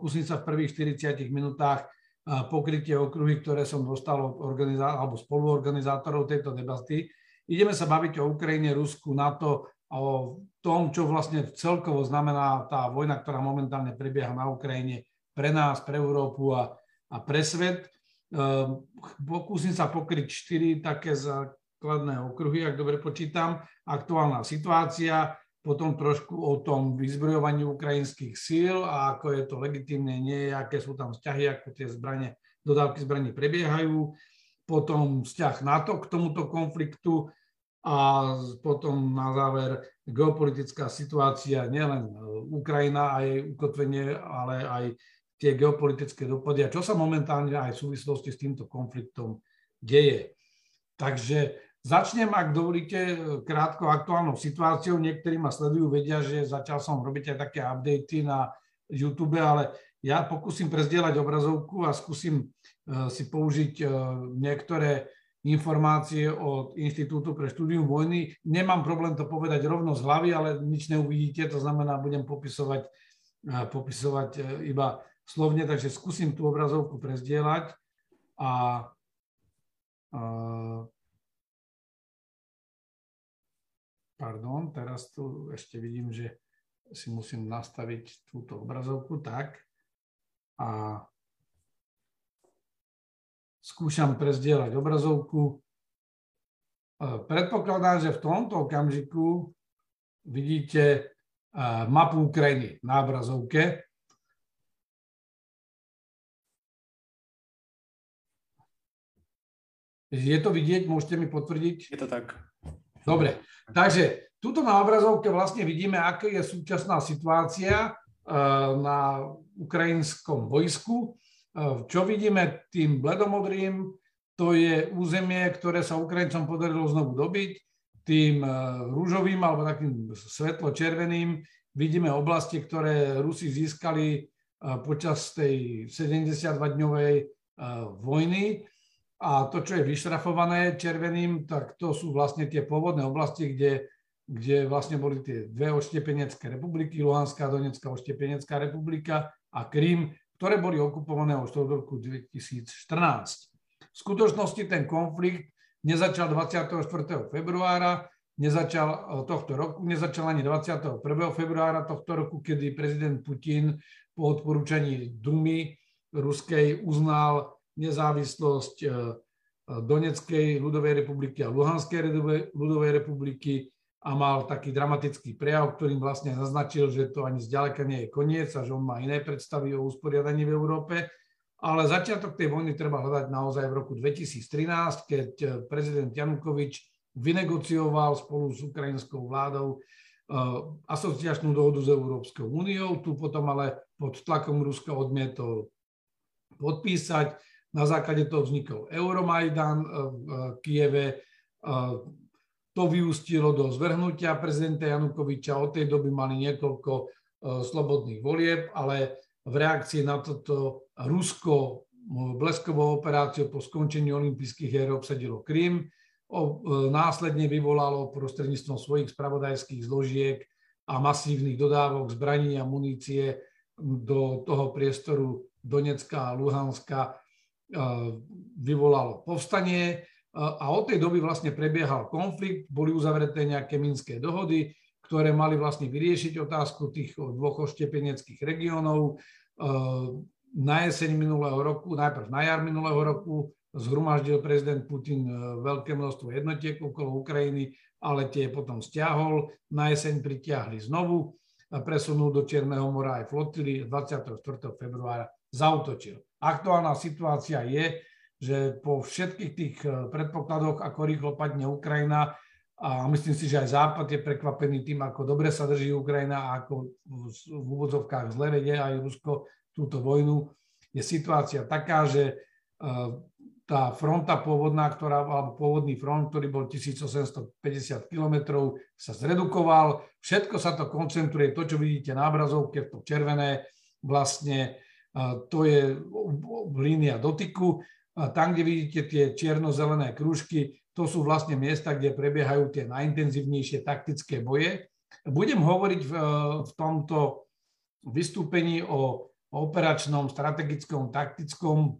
pokúsim sa v prvých 40 minútach pokryť tie okruhy, ktoré som dostal od organizá- alebo spoluorganizátorov tejto debaty. Ideme sa baviť o Ukrajine, Rusku, NATO a o tom, čo vlastne celkovo znamená tá vojna, ktorá momentálne prebieha na Ukrajine pre nás, pre Európu a, a pre svet. Ehm, pokúsim sa pokryť štyri také základné okruhy, ak dobre počítam. Aktuálna situácia, potom trošku o tom vyzbrojovaní ukrajinských síl a ako je to legitimné, nie, aké sú tam vzťahy, ako tie zbranie, dodávky zbraní prebiehajú, potom vzťah NATO k tomuto konfliktu a potom na záver geopolitická situácia, nielen Ukrajina a jej ukotvenie, ale aj tie geopolitické dopady a čo sa momentálne aj v súvislosti s týmto konfliktom deje. Takže začnem, ak dovolíte, krátko aktuálnou situáciou. Niektorí ma sledujú, vedia, že začal som robiť aj také updaty na YouTube, ale ja pokúsim prezdieľať obrazovku a skúsim e, si použiť e, niektoré informácie od Inštitútu pre štúdium vojny. Nemám problém to povedať rovno z hlavy, ale nič neuvidíte, to znamená, budem popisovať, e, popisovať iba slovne, takže skúsim tú obrazovku prezdieľať a, a pardon, teraz tu ešte vidím, že si musím nastaviť túto obrazovku tak a skúšam prezdieľať obrazovku. Predpokladám, že v tomto okamžiku vidíte mapu Ukrajiny na obrazovke. Je to vidieť, môžete mi potvrdiť? Je to tak. Dobre, takže tuto na obrazovke vlastne vidíme, aká je súčasná situácia eh, na ukrajinskom vojsku. Eh, čo vidíme tým bledomodrým, to je územie, ktoré sa Ukrajincom podarilo znovu dobiť. Tým eh, rúžovým alebo takým svetlo-červeným vidíme oblasti, ktoré Rusi získali počas tej 72-dňovej vojny a to, čo je vyšrafované červeným, tak to sú vlastne tie pôvodné oblasti, kde, kde vlastne boli tie dve oštiepenecké republiky, Luhanská a Donetská oštiepenecká republika a Krím, ktoré boli okupované už od roku 2014. V skutočnosti ten konflikt nezačal 24. februára, nezačal e, tohto roku, nezačal ani 21. februára tohto roku, kedy prezident Putin po odporúčaní Dumy ruskej uznal nezávislosť e, Doneckej ľudovej republiky a Luhanskej ľudovej republiky a mal taký dramatický prejav, ktorým vlastne naznačil, že to ani zďaleka nie je koniec a že on má iné predstavy o usporiadaní v Európe. Ale začiatok tej vojny treba hľadať naozaj v roku 2013, keď e, prezident Janukovič vynegocioval spolu s ukrajinskou vládou e, asociačnú dohodu s Európskou úniou. Tu potom ale pod tlakom Ruska odmietol podpísať. Na základe toho vznikol Euromajdan eh, v eh, Kieve. Eh, to vyústilo do zvrhnutia prezidenta Janukoviča. Od tej doby mali niekoľko slobodných volieb, ale v reakcii na toto Rusko bleskovou operáciou po skončení olympijských hier obsadilo Krym. Následne vyvolalo prostredníctvom svojich spravodajských zložiek a masívnych dodávok zbraní a munície do toho priestoru Donecka a Luhanska vyvolalo povstanie a od tej doby vlastne prebiehal konflikt, boli uzavreté nejaké minské dohody, ktoré mali vlastne vyriešiť otázku tých dvoch oštepeneckých regiónov. Na jeseň minulého roku, najprv na jar minulého roku, zhromaždil prezident Putin veľké množstvo jednotiek okolo Ukrajiny, ale tie potom stiahol. Na jeseň pritiahli znovu, presunul do Čierneho mora aj flotily 24. februára zautočil. Aktuálna situácia je, že po všetkých tých eh, predpokladoch, ako rýchlo padne Ukrajina, a myslím si, že aj Západ je prekvapený tým, ako dobre sa drží Ukrajina a ako v úvodzovkách zle vedie aj Rusko túto vojnu, je situácia taká, že eh, tá fronta pôvodná, ktorá, alebo pôvodný front, ktorý bol 1850 kilometrov, sa zredukoval. Všetko sa to koncentruje, to, čo vidíte na obrazovke, to červené, vlastne to je línia dotyku. Tam, kde vidíte tie čierno-zelené krúžky, to sú vlastne miesta, kde prebiehajú tie najintenzívnejšie taktické boje. Budem hovoriť v, v tomto vystúpení o operačnom, strategickom, taktickom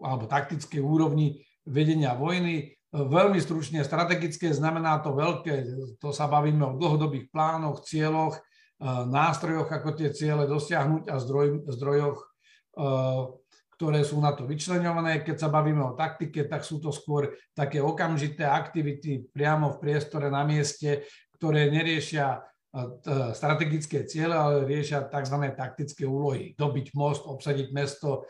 alebo taktickej úrovni vedenia vojny. Veľmi stručne, strategické znamená to veľké, to sa bavíme o dlhodobých plánoch, cieľoch, nástrojoch, ako tie ciele dosiahnuť a zdroj, zdrojoch, ktoré sú na to vyčlenované. Keď sa bavíme o taktike, tak sú to skôr také okamžité aktivity priamo v priestore na mieste, ktoré neriešia strategické ciele, ale riešia tzv. taktické úlohy. Dobiť most, obsadiť mesto,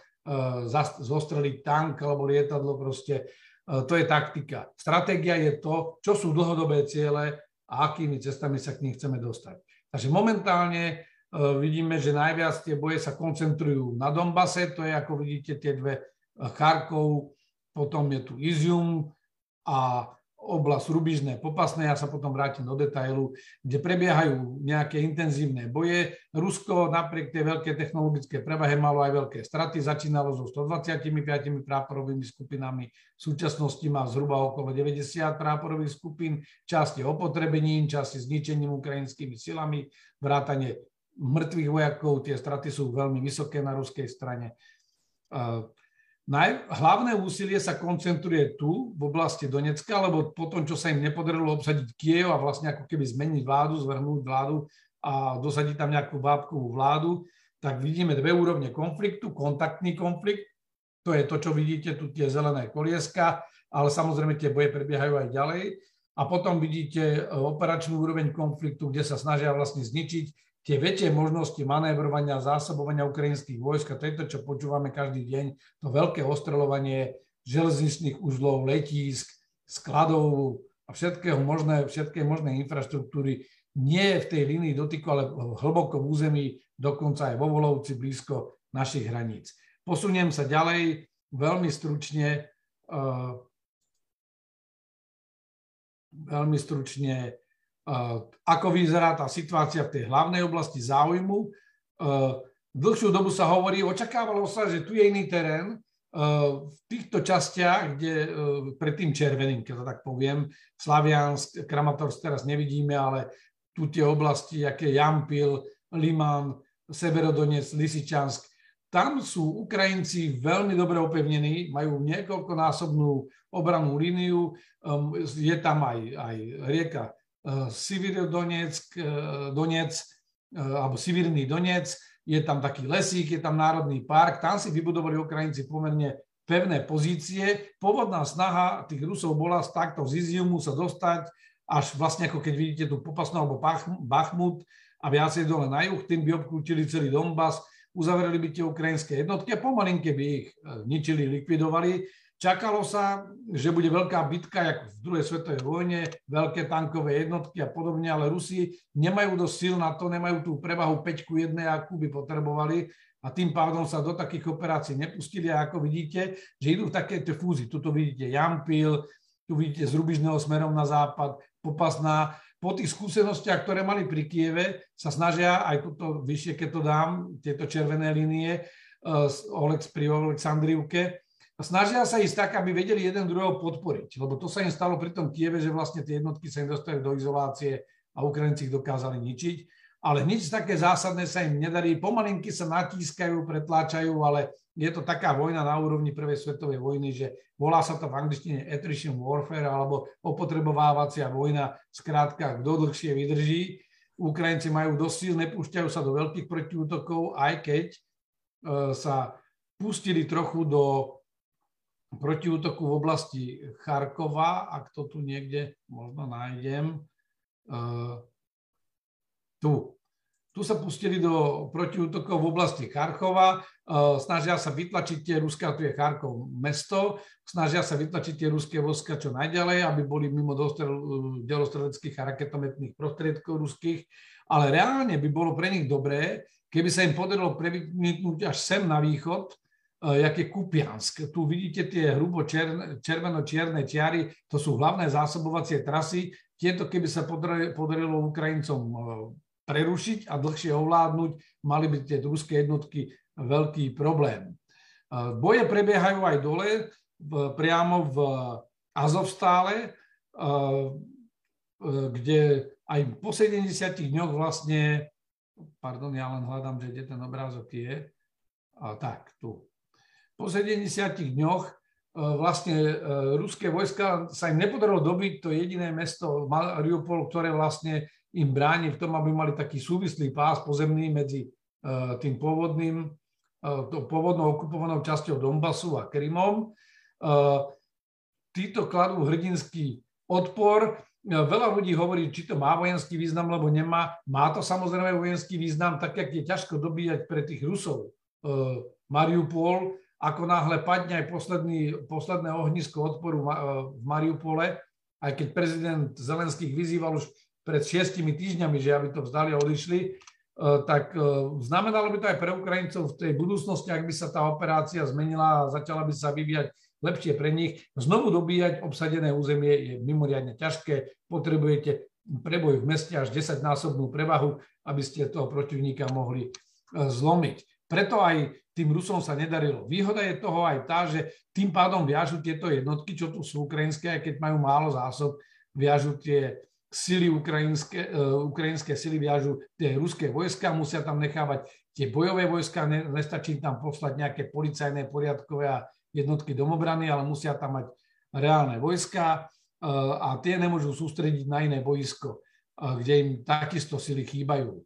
zostreliť tank alebo lietadlo, proste to je taktika. Stratégia je to, čo sú dlhodobé ciele a akými cestami sa k ním chceme dostať. Takže momentálne e, vidíme, že najviac tie boje sa koncentrujú na Donbase, to je ako vidíte tie dve e, Charkov, potom je tu Izium a oblasť Rubižné, Popasné, ja sa potom vrátim do detailu, kde prebiehajú nejaké intenzívne boje. Rusko napriek tej veľkej technologické prevahe malo aj veľké straty, začínalo so 125 práporovými skupinami, v súčasnosti má zhruba okolo 90 práporových skupín, časť je opotrebením, časť je zničením ukrajinskými silami, vrátane mŕtvych vojakov, tie straty sú veľmi vysoké na ruskej strane. Naj, hlavné úsilie sa koncentruje tu, v oblasti Donecka, lebo po tom, čo sa im nepodarilo obsadiť Kiev a vlastne ako keby zmeniť vládu, zvrhnúť vládu a dosadiť tam nejakú bábkovú vládu, tak vidíme dve úrovne konfliktu. Kontaktný konflikt, to je to, čo vidíte, tu tie zelené kolieska, ale samozrejme tie boje prebiehajú aj ďalej. A potom vidíte e, operačnú úroveň konfliktu, kde sa snažia vlastne zničiť tie väčšie možnosti manévrovania zásobovania ukrajinských vojsk, a to čo počúvame každý deň, to veľké ostreľovanie železničných uzlov, letísk, skladov a všetkého možné, všetkej možnej infraštruktúry nie v tej línii dotyku, ale v území, dokonca aj vo Volovci, blízko našich hraníc. Posuniem sa ďalej veľmi stručne, uh, veľmi stručne ako vyzerá tá situácia v tej hlavnej oblasti záujmu. Dlhšiu dobu sa hovorí, očakávalo sa, že tu je iný terén, v týchto častiach, kde pred tým červeným, keď to tak poviem, Slaviansk, Kramatorsk teraz nevidíme, ale tu tie oblasti, aké Jampil, Liman, Severodonec, Lisičansk, tam sú Ukrajinci veľmi dobre opevnení, majú niekoľkonásobnú obranú líniu, je tam aj, aj rieka Sivirodonec, Donec, alebo Sivirný Donec, je tam taký lesík, je tam národný park, tam si vybudovali Ukrajinci pomerne pevné pozície. Pôvodná snaha tých Rusov bola z takto z Iziumu sa dostať až vlastne ako keď vidíte tu Popasno alebo Bachmut a viacej dole na juh, tým by obklúčili celý Donbass, uzavreli by tie ukrajinské jednotky a pomalinke by ich ničili, likvidovali. Čakalo sa, že bude veľká bitka, ako v druhej svetovej vojne, veľké tankové jednotky a podobne, ale Rusi nemajú dosť síl na to, nemajú tú prevahu 5 ku 1, akú by potrebovali a tým pádom sa do takých operácií nepustili a ako vidíte, že idú v takéto fúzi. Tuto vidíte Jampil, tu vidíte z Rubižného smerom na západ, Popasná. Po tých skúsenostiach, ktoré mali pri Kieve, sa snažia, aj tuto vyššie, keď to dám, tieto červené línie, uh, pri Oleksandrivke, snažia sa ísť tak, aby vedeli jeden druhého podporiť. Lebo to sa im stalo pri tom Kieve, že vlastne tie jednotky sa im dostali do izolácie a Ukrajinci ich dokázali ničiť. Ale nič také zásadné sa im nedarí. Pomalinky sa natískajú, pretláčajú, ale je to taká vojna na úrovni Prvej svetovej vojny, že volá sa to v angličtine attrition warfare alebo opotrebovávacia vojna. Skrátka, kto dlhšie vydrží. Ukrajinci majú dosť síl, nepúšťajú sa do veľkých protiútokov, aj keď e, sa pustili trochu do protiútoku v oblasti Charkova, ak to tu niekde možno nájdem. Uh, tu. Tu sa pustili do protiútokov v oblasti Charkova, uh, snažia sa vytlačiť tie ruské, tu je Charkov mesto, snažia sa vytlačiť tie ruské vojska čo najďalej, aby boli mimo delostreleckých a raketometných prostriedkov ruských, ale reálne by bolo pre nich dobré, keby sa im podarilo preniknúť až sem na východ, jak je Kupiansk. Tu vidíte tie hrubo červeno-čierne čiary, to sú hlavné zásobovacie trasy. Tieto, keby sa podarilo Ukrajincom e, prerušiť a dlhšie ovládnuť, mali by tie ruské jednotky veľký problém. E, boje prebiehajú aj dole, priamo v Azovstále, e, kde aj po 70 dňoch vlastne pardon, ja len hľadám, že kde ten obrázok je. A tak, tu. Po 70 dňoch e, vlastne e, ruské vojska sa im nepodarilo dobiť to jediné mesto Mariupol, ktoré vlastne im bráni v tom, aby mali taký súvislý pás pozemný medzi e, tým pôvodným, to pôvodnou okupovanou časťou Donbasu a Krymom. Títo kladú hrdinský odpor. Veľa ľudí hovorí, či to má vojenský význam, alebo nemá. Má to samozrejme vojenský význam, tak jak je ťažko dobíjať pre tých Rusov Mariupol, ako náhle padne aj posledný, posledné ohnisko odporu e, v Mariupole, aj keď prezident Zelenských vyzýval už pred šiestimi týždňami, že aby to vzdali a odišli, e, tak e, znamenalo by to aj pre Ukrajincov v tej budúcnosti, ak by sa tá operácia zmenila a začala by sa vyvíjať lepšie pre nich. Znovu dobíjať obsadené územie je mimoriadne ťažké. Potrebujete preboj v meste až 10-násobnú prevahu, aby ste toho protivníka mohli zlomiť. Preto aj tým Rusom sa nedarilo. Výhoda je toho aj tá, že tým pádom viažu tieto jednotky, čo tu sú ukrajinské, aj keď majú málo zásob, viažu tie sily ukrajinské, uh, ukrajinské sily viažu tie ruské vojska, musia tam nechávať tie bojové vojska, ne, nestačí tam poslať nejaké policajné, poriadkové a jednotky domobrany, ale musia tam mať reálne vojska uh, a tie nemôžu sústrediť na iné boisko, uh, kde im takisto sily chýbajú.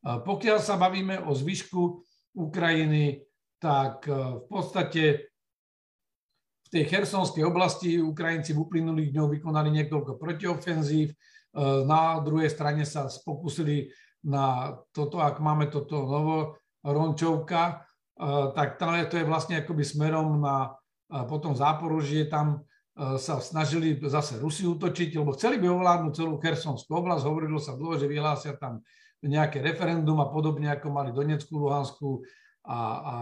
Pokiaľ sa bavíme o zvyšku Ukrajiny, tak e, v podstate v tej chersonskej oblasti Ukrajinci v uplynulých dňoch vykonali niekoľko protiofenzív. E, na druhej strane sa pokúsili na toto, ak máme toto novo Rončovka, e, tak to je vlastne akoby smerom na potom Záporožie, tam sa snažili zase Rusi útočiť, lebo chceli by ovládnuť celú Chersonskú oblasť, hovorilo sa dlho, že vyhlásia tam nejaké referendum a podobne ako mali Donetskú, Luhanskú a, a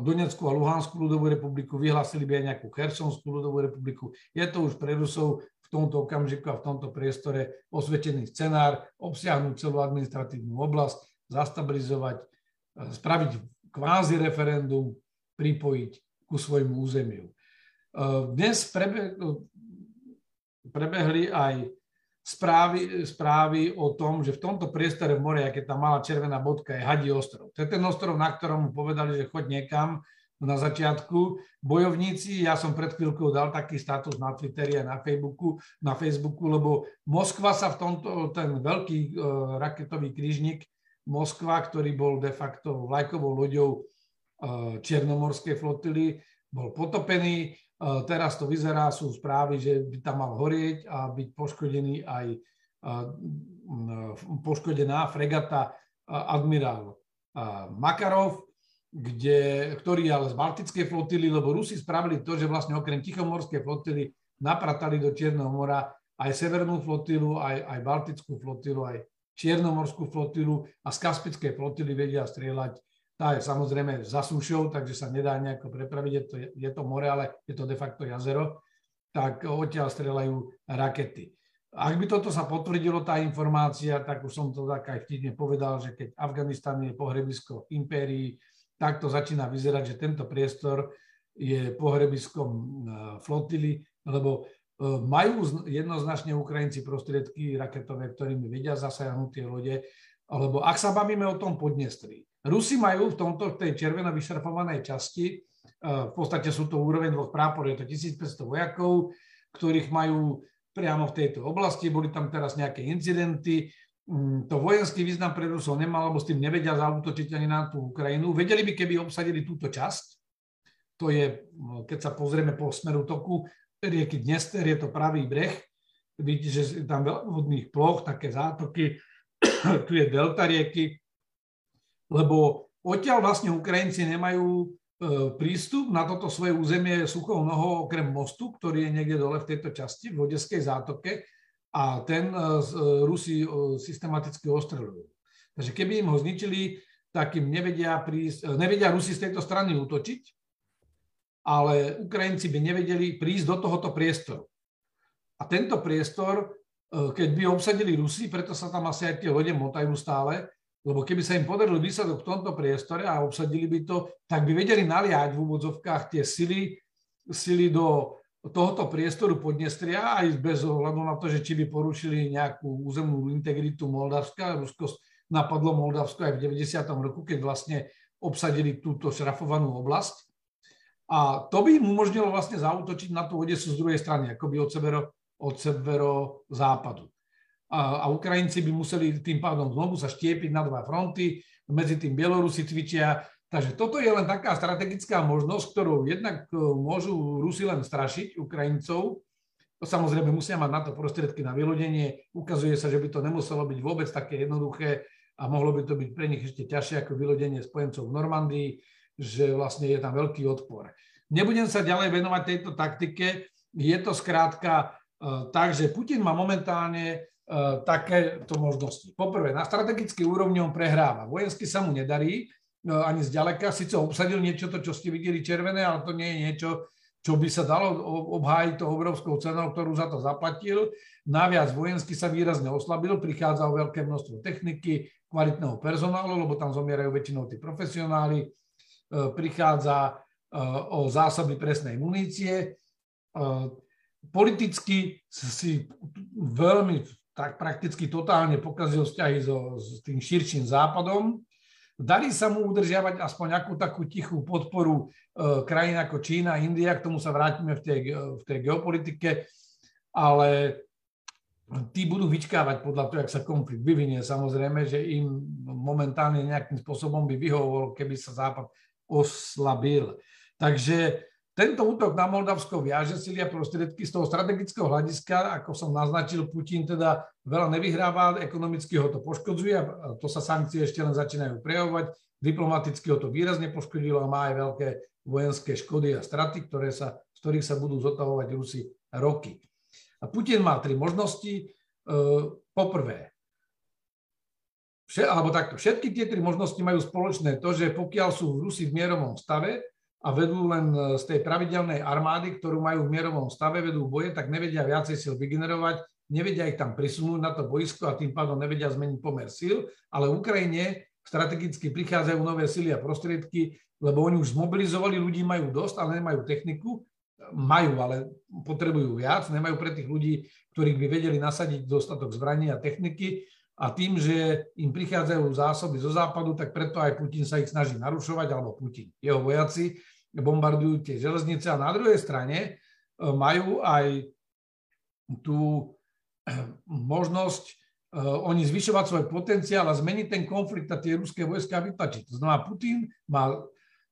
Donetskú a Luhanskú ľudovú republiku, vyhlásili by aj nejakú Chersonskú ľudovú republiku. Je to už pre Rusov v tomto okamžiku a v tomto priestore osvetený scenár, obsiahnuť celú administratívnu oblasť, zastabilizovať, e, spraviť kvázi referendum, pripojiť ku svojmu územiu. E, dnes prebe, prebehli aj správy, správy o tom, že v tomto priestore v mori, aké tá malá červená bodka, je Hadí ostrov. To je ten ostrov, na ktorom mu povedali, že choď niekam na začiatku. Bojovníci, ja som pred chvíľkou dal taký status na Twitteri a na Facebooku, na Facebooku lebo Moskva sa v tomto, ten veľký uh, raketový krížnik Moskva, ktorý bol de facto vlajkovou loďou uh, Černomorskej flotily, bol potopený. Teraz to vyzerá, sú správy, že by tam mal horieť a byť poškodený aj poškodená fregata admirál Makarov, kde, ktorý ale z Baltickej flotily, lebo Rusi spravili to, že vlastne okrem Tichomorskej flotily napratali do Čierneho mora aj Severnú flotilu, aj, aj Baltickú flotilu, aj Čiernomorskú flotilu a z Kaspickej flotily vedia strieľať tá je samozrejme za sušou, takže sa nedá nejako prepraviť, je to, je to more, ale je to de facto jazero, tak odtiaľ strelajú rakety. Ak by toto sa potvrdilo, tá informácia, tak už som to tak aj vtipne povedal, že keď Afganistan je pohrebisko impérií, tak to začína vyzerať, že tento priestor je pohrebiskom e, flotily, lebo e, majú jednoznačne Ukrajinci prostriedky raketové, ktorými vedia zasajahnuť tie lode, alebo ak sa bavíme o tom Podnestri, Rusi majú v tomto, tej červeno vyšrafovanej časti, eh, v podstate sú to úroveň dvoch prápor, je to 1500 vojakov, ktorých majú priamo v tejto oblasti, boli tam teraz nejaké incidenty, mm, to vojenský význam pre Rusov nemal, lebo s tým nevedia zautočiť ani na tú Ukrajinu. Vedeli by, keby obsadili túto časť, to je, no, keď sa pozrieme po smeru toku rieky Dnester, je to pravý breh, vidíte, že je tam veľa vodných ploch, také zátoky, tu je delta rieky, lebo odtiaľ vlastne Ukrajinci nemajú e, prístup na toto svoje územie suchou nohou okrem mostu, ktorý je niekde dole v tejto časti, v Odeskej zátoke a ten e, e, Rusi systematicky ostreľujú. Takže keby im ho zničili, tak im nevedia, prísť, nevedia Rusi z tejto strany útočiť, ale Ukrajinci by nevedeli prísť do tohoto priestoru. A tento priestor, keď by obsadili Rusi, preto sa tam asi aj tie lode motajú stále, lebo keby sa im podaril výsadok v tomto priestore a obsadili by to, tak by vedeli naliať v úvodzovkách tie sily, sily do tohoto priestoru Podnestria aj bez ohľadu na to, že či by porušili nejakú územnú integritu Moldavska. Rusko napadlo Moldavsko aj v 90. roku, keď vlastne obsadili túto šrafovanú oblasť. A to by im umožnilo vlastne zautočiť na tú Odesu z druhej strany, akoby od severo, od severo západu. A, Ukrajinci by museli tým pádom znovu sa štiepiť na dva fronty, medzi tým Bielorusi cvičia. Takže toto je len taká strategická možnosť, ktorou jednak e, môžu Rusi len strašiť Ukrajincov, Samozrejme musia mať na to prostriedky na vylodenie. Ukazuje sa, že by to nemuselo byť vôbec také jednoduché a mohlo by to byť pre nich ešte ťažšie ako vylodenie spojencov v Normandii, že vlastne je tam veľký odpor. Nebudem sa ďalej venovať tejto taktike. Je to skrátka uh, tak, že Putin má momentálne takéto možnosti. Poprvé, na strategický úrovni on prehráva. Vojensky sa mu nedarí, uh, ani zďaleka. Sice obsadil niečo, to, čo ste videli červené, ale to nie je niečo, čo by sa dalo obhájiť to obrovskou cenou, ktorú za to zaplatil. Naviac vojensky sa výrazne oslabil, prichádza o veľké množstvo techniky, kvalitného personálu, lebo tam zomierajú väčšinou tí profesionáli, e, prichádza o zásoby presnej munície. Politicky si veľmi tak prakticky totálne pokazil vzťahy so, s tým širším západom. Darí sa mu udržiavať aspoň nejakú takú tichú podporu e, krajín ako Čína, India, k tomu sa vrátime v tej, v tej geopolitike, ale tí budú vyčkávať podľa toho, jak sa konflikt vyvinie. Samozrejme, že im momentálne nejakým spôsobom by vyhovovalo, keby sa Západ oslabil. Takže tento útok na Moldavsko viaže sily a prostriedky z toho strategického hľadiska, ako som naznačil, Putin teda veľa nevyhráva, ekonomicky ho to poškodzuje a to sa sankcie ešte len začínajú prejavovať. Diplomaticky ho to výrazne poškodilo a má aj veľké vojenské škody a straty, ktoré sa, z ktorých sa budú zotavovať Rusi roky. A Putin má tri možnosti. E, poprvé, alebo takto, všetky tie tri možnosti majú spoločné to, že pokiaľ sú Rusi v mierovom stave, a vedú len e, z tej pravidelnej armády, ktorú majú v mierovom stave, vedú boje, tak nevedia viacej síl vygenerovať, nevedia ich tam prisunúť na to boisko a tým pádom nevedia zmeniť pomer síl, ale v Ukrajine strategicky prichádzajú nové sily a prostriedky, lebo oni už zmobilizovali, ľudí majú dosť, ale nemajú techniku, majú, ale potrebujú viac, nemajú pre tých ľudí, ktorých by vedeli nasadiť dostatok zbraní a techniky a tým, že im prichádzajú zásoby zo západu, tak preto aj Putin sa ich snaží narušovať, alebo Putin, jeho vojaci bombardujú tie železnice a na druhej strane e, majú aj tú e, možnosť e, oni zvyšovať svoj potenciál a zmeniť ten konflikt a tie ruské vojska vytlačiť. To znamená, Putin má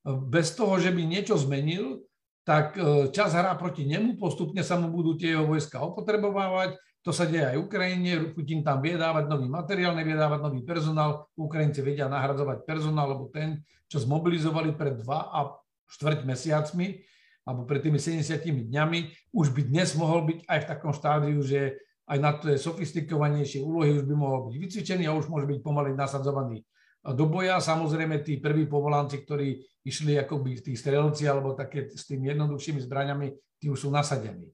bez toho, že by niečo zmenil, tak čas hrá proti nemu, postupne sa mu budú tie jeho vojska opotrebovávať, to sa deje aj Ukrajine, Putin tam vie dávať nový materiál, nevie dávať nový personál, Ukrajinci vedia nahradzovať personál, lebo ten, čo zmobilizovali pred dva a štvrť mesiacmi, alebo pred tými 70 dňami, už by dnes mohol byť aj v takom štádiu, že aj na tie sofistikovanejšie úlohy už by mohol byť vycvičený a už môže byť pomaly nasadzovaný do boja. Samozrejme, tí prví povolanci, ktorí išli akoby tí strelci alebo také s tými jednoduchšími zbraňami, tí už sú nasadení.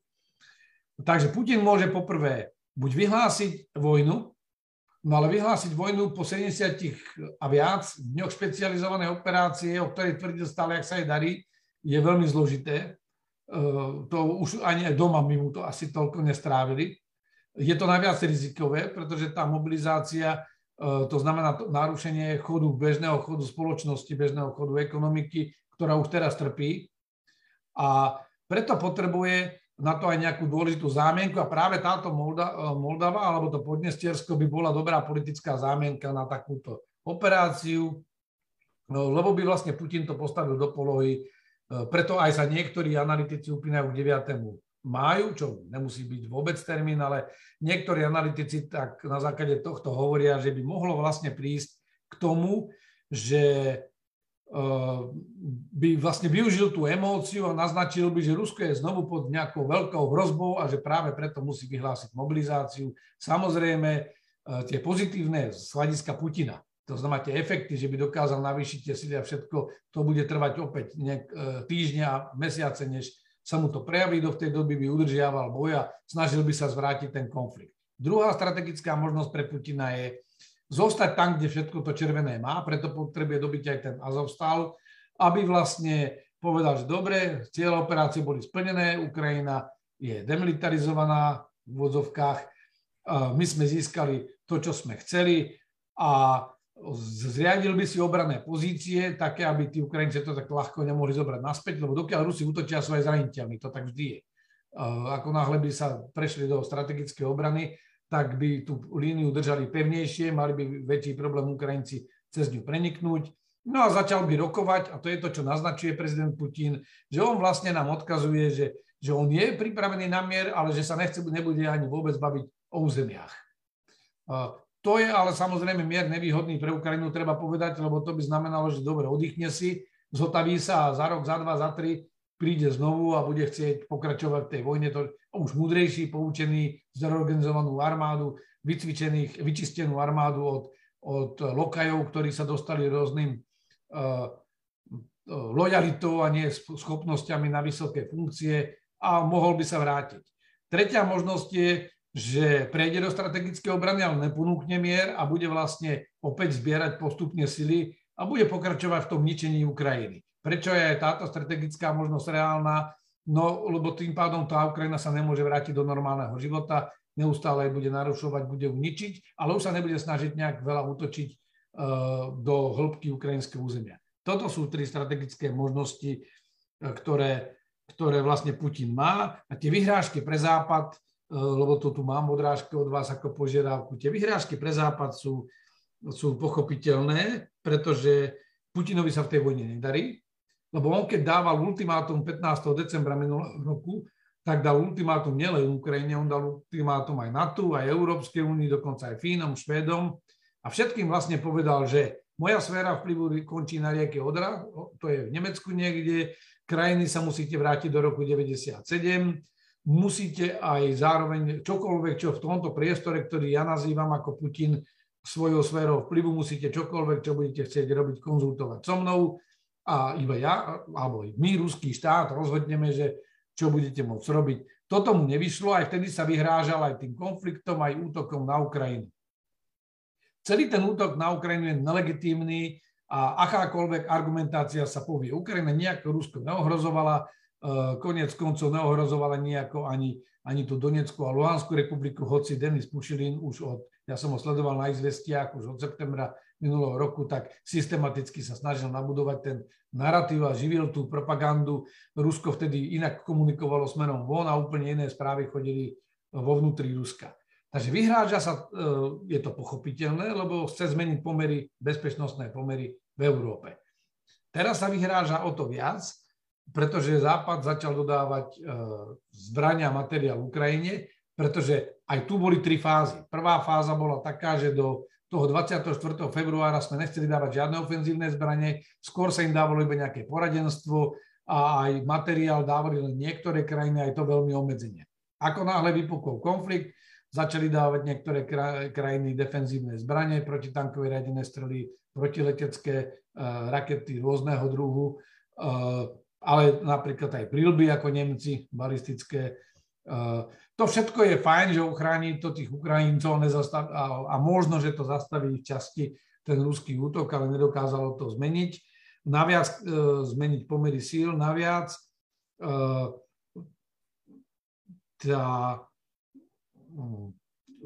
Takže Putin môže poprvé buď vyhlásiť vojnu, no ale vyhlásiť vojnu po 70 a viac dňoch špecializovanej operácie, o ktorej tvrdil stále, ak sa jej darí, je veľmi zložité. E, to už ani doma my mu to asi toľko nestrávili. Je to najviac rizikové, pretože tá mobilizácia, e, to znamená to narušenie chodu, bežného chodu spoločnosti, bežného chodu ekonomiky, ktorá už teraz trpí. A preto potrebuje na to aj nejakú dôležitú zámienku a práve táto e, Moldava alebo to Podnestiersko by bola dobrá politická zámienka na takúto operáciu, no, lebo by vlastne Putin to postavil do polohy, e, preto aj sa niektorí analytici upínajú k 9. máju, čo nemusí byť vôbec termín, ale niektorí analytici tak na základe tohto hovoria, že by mohlo vlastne prísť k tomu, že by vlastne využil tú emóciu a naznačil by, že Rusko je znovu pod nejakou veľkou hrozbou a že práve preto musí vyhlásiť mobilizáciu. Samozrejme, e, tie pozitívne z hľadiska Putina, to znamená tie efekty, že by dokázal navýšiť tie sily a všetko, to bude trvať opäť nejak, e, týždňa mesiace, než sa mu to prejaví, do tej doby by udržiaval boja, snažil by sa zvrátiť ten konflikt. Druhá strategická možnosť pre Putina je zostať tam, kde všetko to červené má, preto potrebuje dobiť aj ten Azovstal, aby vlastne povedal, že dobre, cieľe operácie boli splnené, Ukrajina je demilitarizovaná v vodzovkách, my sme získali to, čo sme chceli a zriadil by si obrané pozície, také, aby tí Ukrajinci to tak ľahko nemohli zobrať naspäť, lebo dokiaľ Rusi útočia, sú aj zraniteľní, to tak vždy je. Ako náhle by sa prešli do strategickej obrany, tak by tú líniu držali pevnejšie, mali by väčší problém Ukrajinci cez ňu preniknúť. No a začal by rokovať, a to je to, čo naznačuje prezident Putin, že on vlastne nám odkazuje, že, že on je pripravený na mier, ale že sa nechce, nebude ani vôbec baviť o územiach. To je ale samozrejme mier nevýhodný pre Ukrajinu, treba povedať, lebo to by znamenalo, že dobre, oddychne si, zotaví sa a za rok, za dva, za tri príde znovu a bude chcieť pokračovať v tej vojne. To už múdrejší, poučený, zorganizovanú armádu, vycvičených, vyčistenú armádu od, od lokajov, ktorí sa dostali rôznym uh, lojalitou a nie schopnosťami na vysoké funkcie a mohol by sa vrátiť. Tretia možnosť je, že prejde do strategické obrany, ale neponúkne mier a bude vlastne opäť zbierať postupne sily a bude pokračovať v tom ničení Ukrajiny. Prečo je táto strategická možnosť reálna? No, lebo tým pádom tá Ukrajina sa nemôže vrátiť do normálneho života, neustále bude narušovať, bude ju ničiť, ale už sa nebude snažiť nejak veľa útočiť uh, do hĺbky ukrajinského územia. Toto sú tri strategické možnosti, ktoré, ktoré vlastne Putin má. A tie vyhrážky pre Západ Eh, lebo to tu mám odrážky od vás ako požiadavku. Tie vyhrážky pre Západ sú, sú pochopiteľné, pretože Putinovi sa v tej vojne nedarí, lebo on keď dával ultimátum 15. decembra minulého roku, tak dal ultimátum nielen Ukrajine, on dal ultimátum aj NATO, aj Európskej únii, dokonca aj Fínom, Švédom a všetkým vlastne povedal, že moja sféra vplyvu končí na rieke Odra, to je v Nemecku niekde, krajiny sa musíte vrátiť do roku 97, musíte aj zároveň čokoľvek, čo v tomto priestore, ktorý ja nazývam ako Putin svojou sférou vplyvu, musíte čokoľvek, čo budete chcieť robiť, konzultovať so mnou a iba ja, alebo my, ruský štát, rozhodneme, že čo budete môcť robiť. Toto mu nevyšlo, aj vtedy sa vyhrážal aj tým konfliktom, aj útokom na Ukrajinu. Celý ten útok na Ukrajinu je nelegitímny a akákoľvek argumentácia sa povie. Ukrajina nejako Rusko neohrozovala, Eh, konec koncov neohrozovala nejako ani, ani tú Donetskú a Luhanskú republiku, hoci Denis Pušilin už od, ja som ho sledoval na izvestiach už od septembra minulého roku, tak systematicky sa snažil nabudovať ten narratív a živil tú propagandu. Rusko vtedy inak komunikovalo smerom von a úplne iné správy chodili vo vnútri Ruska. Takže vyhráža sa, eh, je to pochopiteľné, lebo chce zmeniť pomery, bezpečnostné pomery v Európe. Teraz sa vyhráža o to viac, pretože Západ začal dodávať e, zbrania a materiál Ukrajine, pretože aj tu boli tri fázy. Prvá fáza bola taká, že do toho 24. februára sme nechceli dávať žiadne ofenzívne zbranie, skôr sa im dávalo iba nejaké poradenstvo a aj materiál dávali len niektoré krajiny, aj to veľmi obmedzenie. Ako náhle vypukol konflikt, začali dávať niektoré krajiny defenzívne zbranie, protitankové riadené strely, protiletecké e, rakety rôzneho druhu, e, ale napríklad aj prilby ako Nemci, balistické. To všetko je fajn, že uchráni to tých Ukrajincov a, a možno, že to zastaví v časti ten ruský útok, ale nedokázalo to zmeniť. Naviac e, zmeniť pomery síl, naviac e, tá,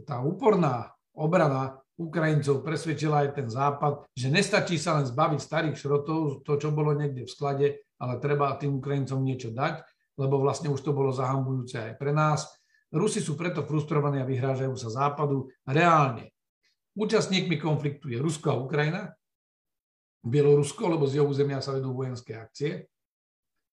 tá úporná obrana Ukrajincov presvedčila aj ten západ, že nestačí sa len zbaviť starých šrotov, to, čo bolo niekde v sklade, ale treba tým Ukrajincom niečo dať, lebo vlastne už to bolo zahambujúce aj pre nás. Rusi sú preto frustrovaní a vyhrážajú sa západu reálne. Účastníkmi konfliktu je Rusko a Ukrajina, Bielorusko, lebo z jeho územia sa vedú vojenské akcie,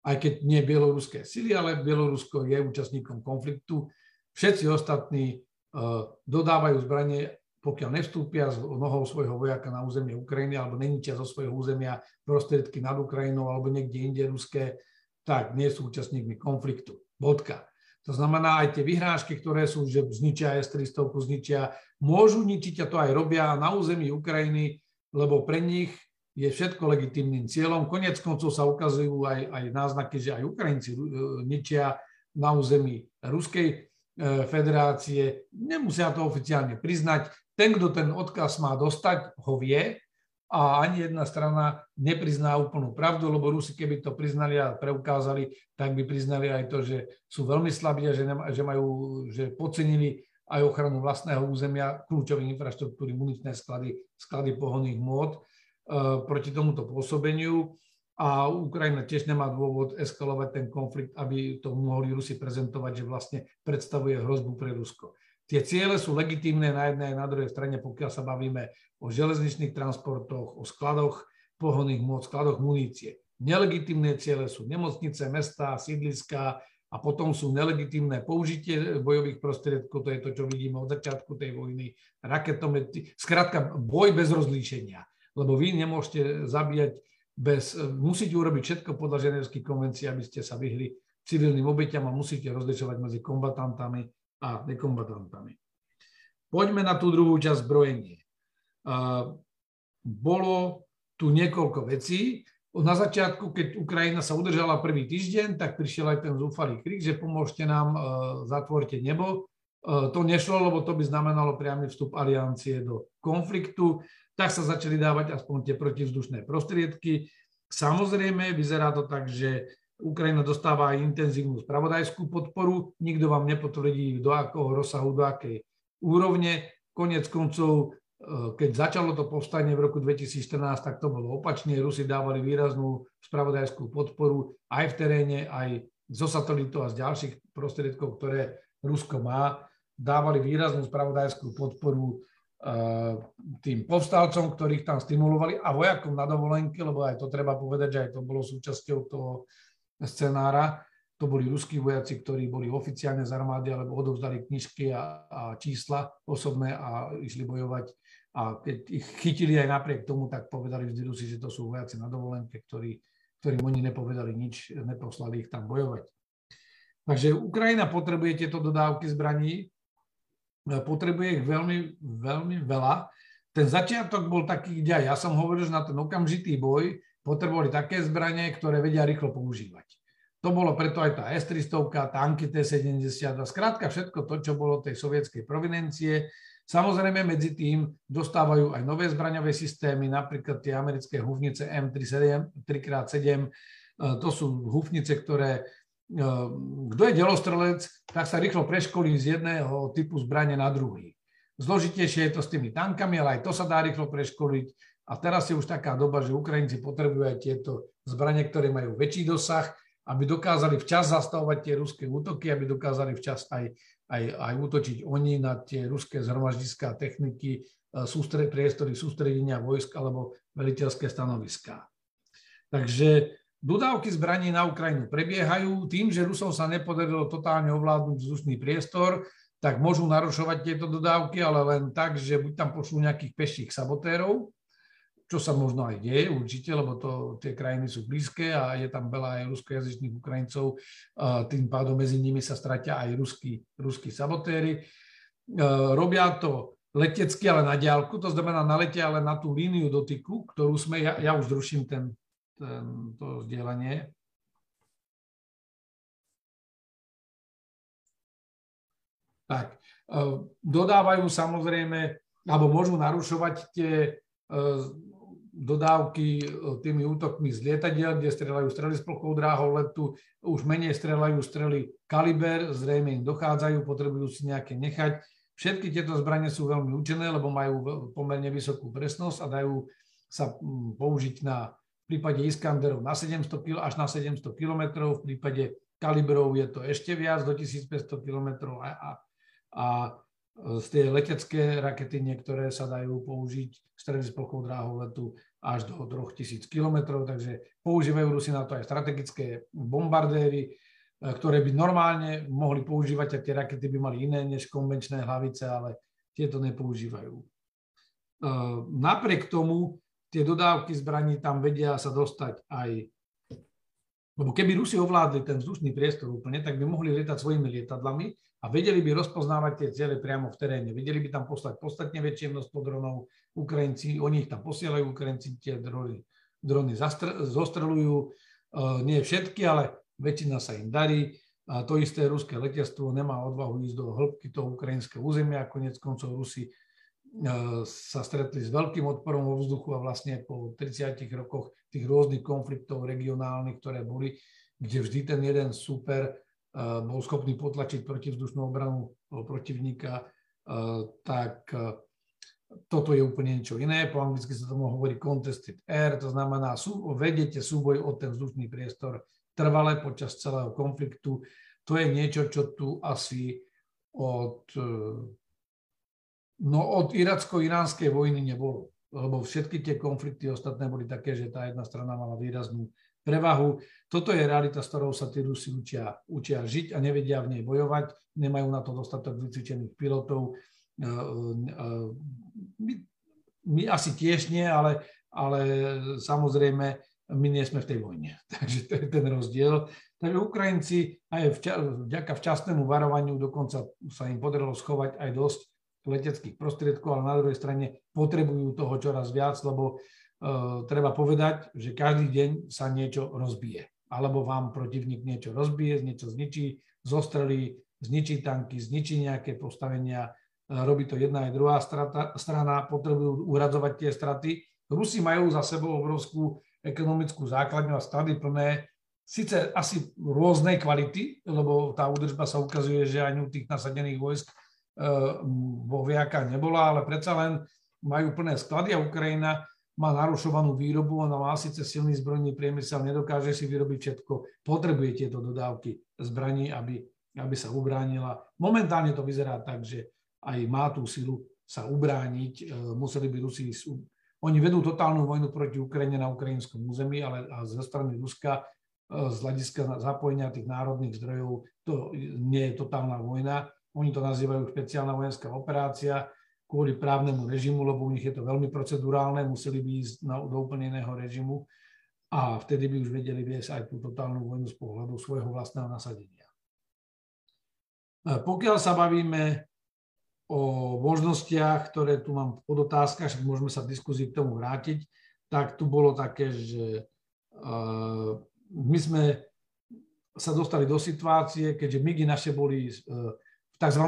aj keď nie bieloruské sily, ale Bielorusko je účastníkom konfliktu. Všetci ostatní uh, dodávajú zbranie pokiaľ nevstúpia z nohou svojho vojaka na územie Ukrajiny alebo neničia zo svojho územia prostriedky nad Ukrajinou alebo niekde inde ruské, tak nie sú účastníkmi konfliktu. Bodka. To znamená, aj tie vyhrážky, ktoré sú, že zničia S-300, zničia, môžu ničiť a to aj robia na území Ukrajiny, lebo pre nich je všetko legitimným cieľom. Konec koncov sa ukazujú aj, aj náznaky, že aj Ukrajinci e, ničia na území Ruskej e, federácie. Nemusia to oficiálne priznať. Ten, kto ten odkaz má dostať, ho vie a ani jedna strana neprizná úplnú pravdu, lebo Rusi, keby to priznali a preukázali, tak by priznali aj to, že sú veľmi slabí a že, nema, že, majú, že podcenili aj ochranu vlastného územia, kľúčové infraštruktúry, muničné sklady, sklady pohonných môd proti tomuto pôsobeniu a Ukrajina tiež nemá dôvod eskalovať ten konflikt, aby to mohli Rusi prezentovať, že vlastne predstavuje hrozbu pre Rusko. Tie ciele sú legitímne na jednej aj na druhej strane, pokiaľ sa bavíme o železničných transportoch, o skladoch pohonných môd, skladoch munície. Nelegitímne ciele sú nemocnice, mesta, sídliska a potom sú nelegitímne použitie bojových prostriedkov, to je to, čo vidíme od začiatku tej vojny, raketomety, skrátka boj bez rozlíšenia, lebo vy nemôžete zabíjať bez, musíte urobiť všetko podľa ženevských konvencií, aby ste sa vyhli civilným obeťam a musíte rozlišovať medzi kombatantami a nekombatantami. Poďme na tú druhú časť zbrojenie. Bolo tu niekoľko vecí. Na začiatku, keď Ukrajina sa udržala prvý týždeň, tak prišiel aj ten zúfalý krik, že pomôžte nám, e, zatvorte nebo. E, to nešlo, lebo to by znamenalo priamy vstup aliancie do konfliktu. Tak sa začali dávať aspoň tie protivzdušné prostriedky. Samozrejme, vyzerá to tak, že Ukrajina dostáva aj intenzívnu spravodajskú podporu, nikto vám nepotvrdí, do akého rozsahu, do akej úrovne. Konec koncov, e, keď začalo to povstanie v roku 2014, tak to bolo opačne. Rusi dávali výraznú spravodajskú podporu aj v teréne, aj zo satelitov a z ďalších prostriedkov, ktoré Rusko má. Dávali výraznú spravodajskú podporu e, tým povstalcom, ktorých tam stimulovali a vojakom na dovolenke, lebo aj to treba povedať, že aj to bolo súčasťou toho scenára. To boli ruskí vojaci, ktorí boli oficiálne z armády alebo odovzdali knižky a, a čísla osobné a išli bojovať. A keď ich chytili aj napriek tomu, tak povedali vždy Rusi, že to sú vojaci na dovolenke, ktorí, ktorým oni nepovedali nič, neposlali ich tam bojovať. Takže Ukrajina potrebuje tieto dodávky zbraní, potrebuje ich veľmi, veľmi veľa. Ten začiatok bol taký, kde ja som hovoril, že na ten okamžitý boj potrebovali také zbranie, ktoré vedia rýchlo používať. To bolo preto aj tá S-300, tanky T-70 a skrátka všetko to, čo bolo tej sovietskej provinencie. Samozrejme medzi tým dostávajú aj nové zbraňové systémy, napríklad tie americké hufnice M37, 3x7. E, to sú hufnice, ktoré e, kto je delostrelec, tak sa rýchlo preškolí z jedného typu zbrane na druhý. Zložitejšie je to s tými tankami, ale aj to sa dá rýchlo preškoliť. A teraz je už taká doba, že Ukrajinci potrebujú aj tieto zbranie, ktoré majú väčší dosah, aby dokázali včas zastavovať tie ruské útoky, aby dokázali včas aj, aj, aj útočiť oni na tie ruské zhromaždiská techniky, e, sústre, priestory sústredenia vojsk alebo veliteľské stanoviská. Takže dodávky zbraní na Ukrajinu prebiehajú. Tým, že Rusom sa nepodarilo totálne ovládnuť vzdušný priestor, tak môžu narušovať tieto dodávky, ale len tak, že buď tam pošlú nejakých peších sabotérov, čo sa možno aj deje určite, lebo to, tie krajiny sú blízke a je tam veľa aj ruskojazyčných Ukrajincov, tým pádom medzi nimi sa stratia aj ruskí, ruskí sabotéry. E, robia to letecky, ale na diálku, to znamená naletia ale na tú líniu dotyku, ktorú sme, ja, ja už zruším ten, ten, to vzdielanie. Tak, e, dodávajú samozrejme, alebo môžu narušovať tie e, dodávky e, tými útokmi z lietadiel, kde strelajú strely s plochou dráhou letu, už menej strelajú strely kaliber, zrejme im dochádzajú, potrebujú si nejaké nechať. Všetky tieto zbranie sú veľmi účinné, lebo majú pomerne vysokú presnosť a dajú sa použiť na v prípade Iskanderov na 700 km, až na 700 km, v prípade kalibrov je to ešte viac, do 1500 km a, a, a tie letecké rakety niektoré sa dajú použiť s plochou dráhou letu až do 3000 km, takže používajú Rusi na to aj strategické bombardéry, e, ktoré by normálne mohli používať a tie rakety by mali iné než konvenčné hlavice, ale tieto nepoužívajú. E, napriek tomu tie dodávky zbraní tam vedia sa dostať aj lebo keby Rusi ovládli ten vzdušný priestor úplne, tak by mohli lietať svojimi lietadlami a vedeli by rozpoznávať tie ciele priamo v teréne. Vedeli by tam poslať podstatne väčšie množstvo dronov. Ukrajinci, oni ich tam posielajú, Ukrajinci tie drony, drony zostrelujú. E, nie všetky, ale väčšina sa im darí. A to isté ruské letectvo nemá odvahu ísť do hĺbky toho ukrajinského územia. Konec koncov Rusi sa stretli s veľkým odporom vo vzduchu a vlastne po 30 rokoch tých rôznych konfliktov regionálnych, ktoré boli, kde vždy ten jeden super bol schopný potlačiť protivzdušnú obranu protivníka, tak toto je úplne niečo iné. Po anglicky sa tomu hovorí contested air, to znamená, sú, vedete súboj o ten vzdušný priestor trvale počas celého konfliktu. To je niečo, čo tu asi od, no, od iracko-iránskej vojny nebolo. Lebo všetky tie konflikty ostatné boli také, že tá jedna strana mala výraznú prevahu. Toto je realita, s ktorou sa tí Rusi učia, učia žiť a nevedia v nej bojovať, nemajú na to dostatok vycvičených pilotov. E, e, my, my asi tiež nie, ale, ale samozrejme my nie sme v tej vojne. Takže to je ten rozdiel. Takže Ukrajinci aj vďaka včasnému varovaniu dokonca sa im podarilo schovať aj dosť leteckých prostriedkov, ale na druhej strane potrebujú toho čoraz viac, lebo Eh, treba povedať, že každý deň sa niečo rozbije. Alebo vám protivník niečo rozbije, niečo zničí, zostrelí, zničí tanky, zničí nejaké postavenia, eh, robí to jedna aj druhá strata, strana, potrebujú uradzovať tie straty. Rusi majú za sebou obrovskú ekonomickú základňu a stady plné síce asi rôznej kvality, lebo tá údržba sa ukazuje, že ani u tých nasadených vojsk vo viaka nebola, ale predsa len majú plné sklady a Ukrajina má narušovanú výrobu, ona má síce silný zbrojný priemysel, nedokáže si vyrobiť všetko, potrebuje tieto dodávky zbraní, aby, aby sa ubránila. Momentálne to vyzerá tak, že aj má tú silu sa ubrániť. E, museli by Rusi... Oni vedú totálnu vojnu proti Ukrajine na ukrajinskom území, ale zo strany Ruska e, z hľadiska zapojenia tých národných zdrojov to nie je totálna vojna. Oni to nazývajú špeciálna vojenská operácia kvôli právnemu režimu, lebo u nich je to veľmi procedurálne, museli by ísť na, do úplne iného režimu a vtedy by už vedeli viesť aj tú totálnu vojnu z pohľadu svojho vlastného nasadenia. E, pokiaľ sa bavíme o možnostiach, ktoré tu mám pod otázkach, však môžeme sa v diskuzii k tomu vrátiť, tak tu bolo také, že e, my sme sa dostali do situácie, keďže MIGI naše boli e, v tzv.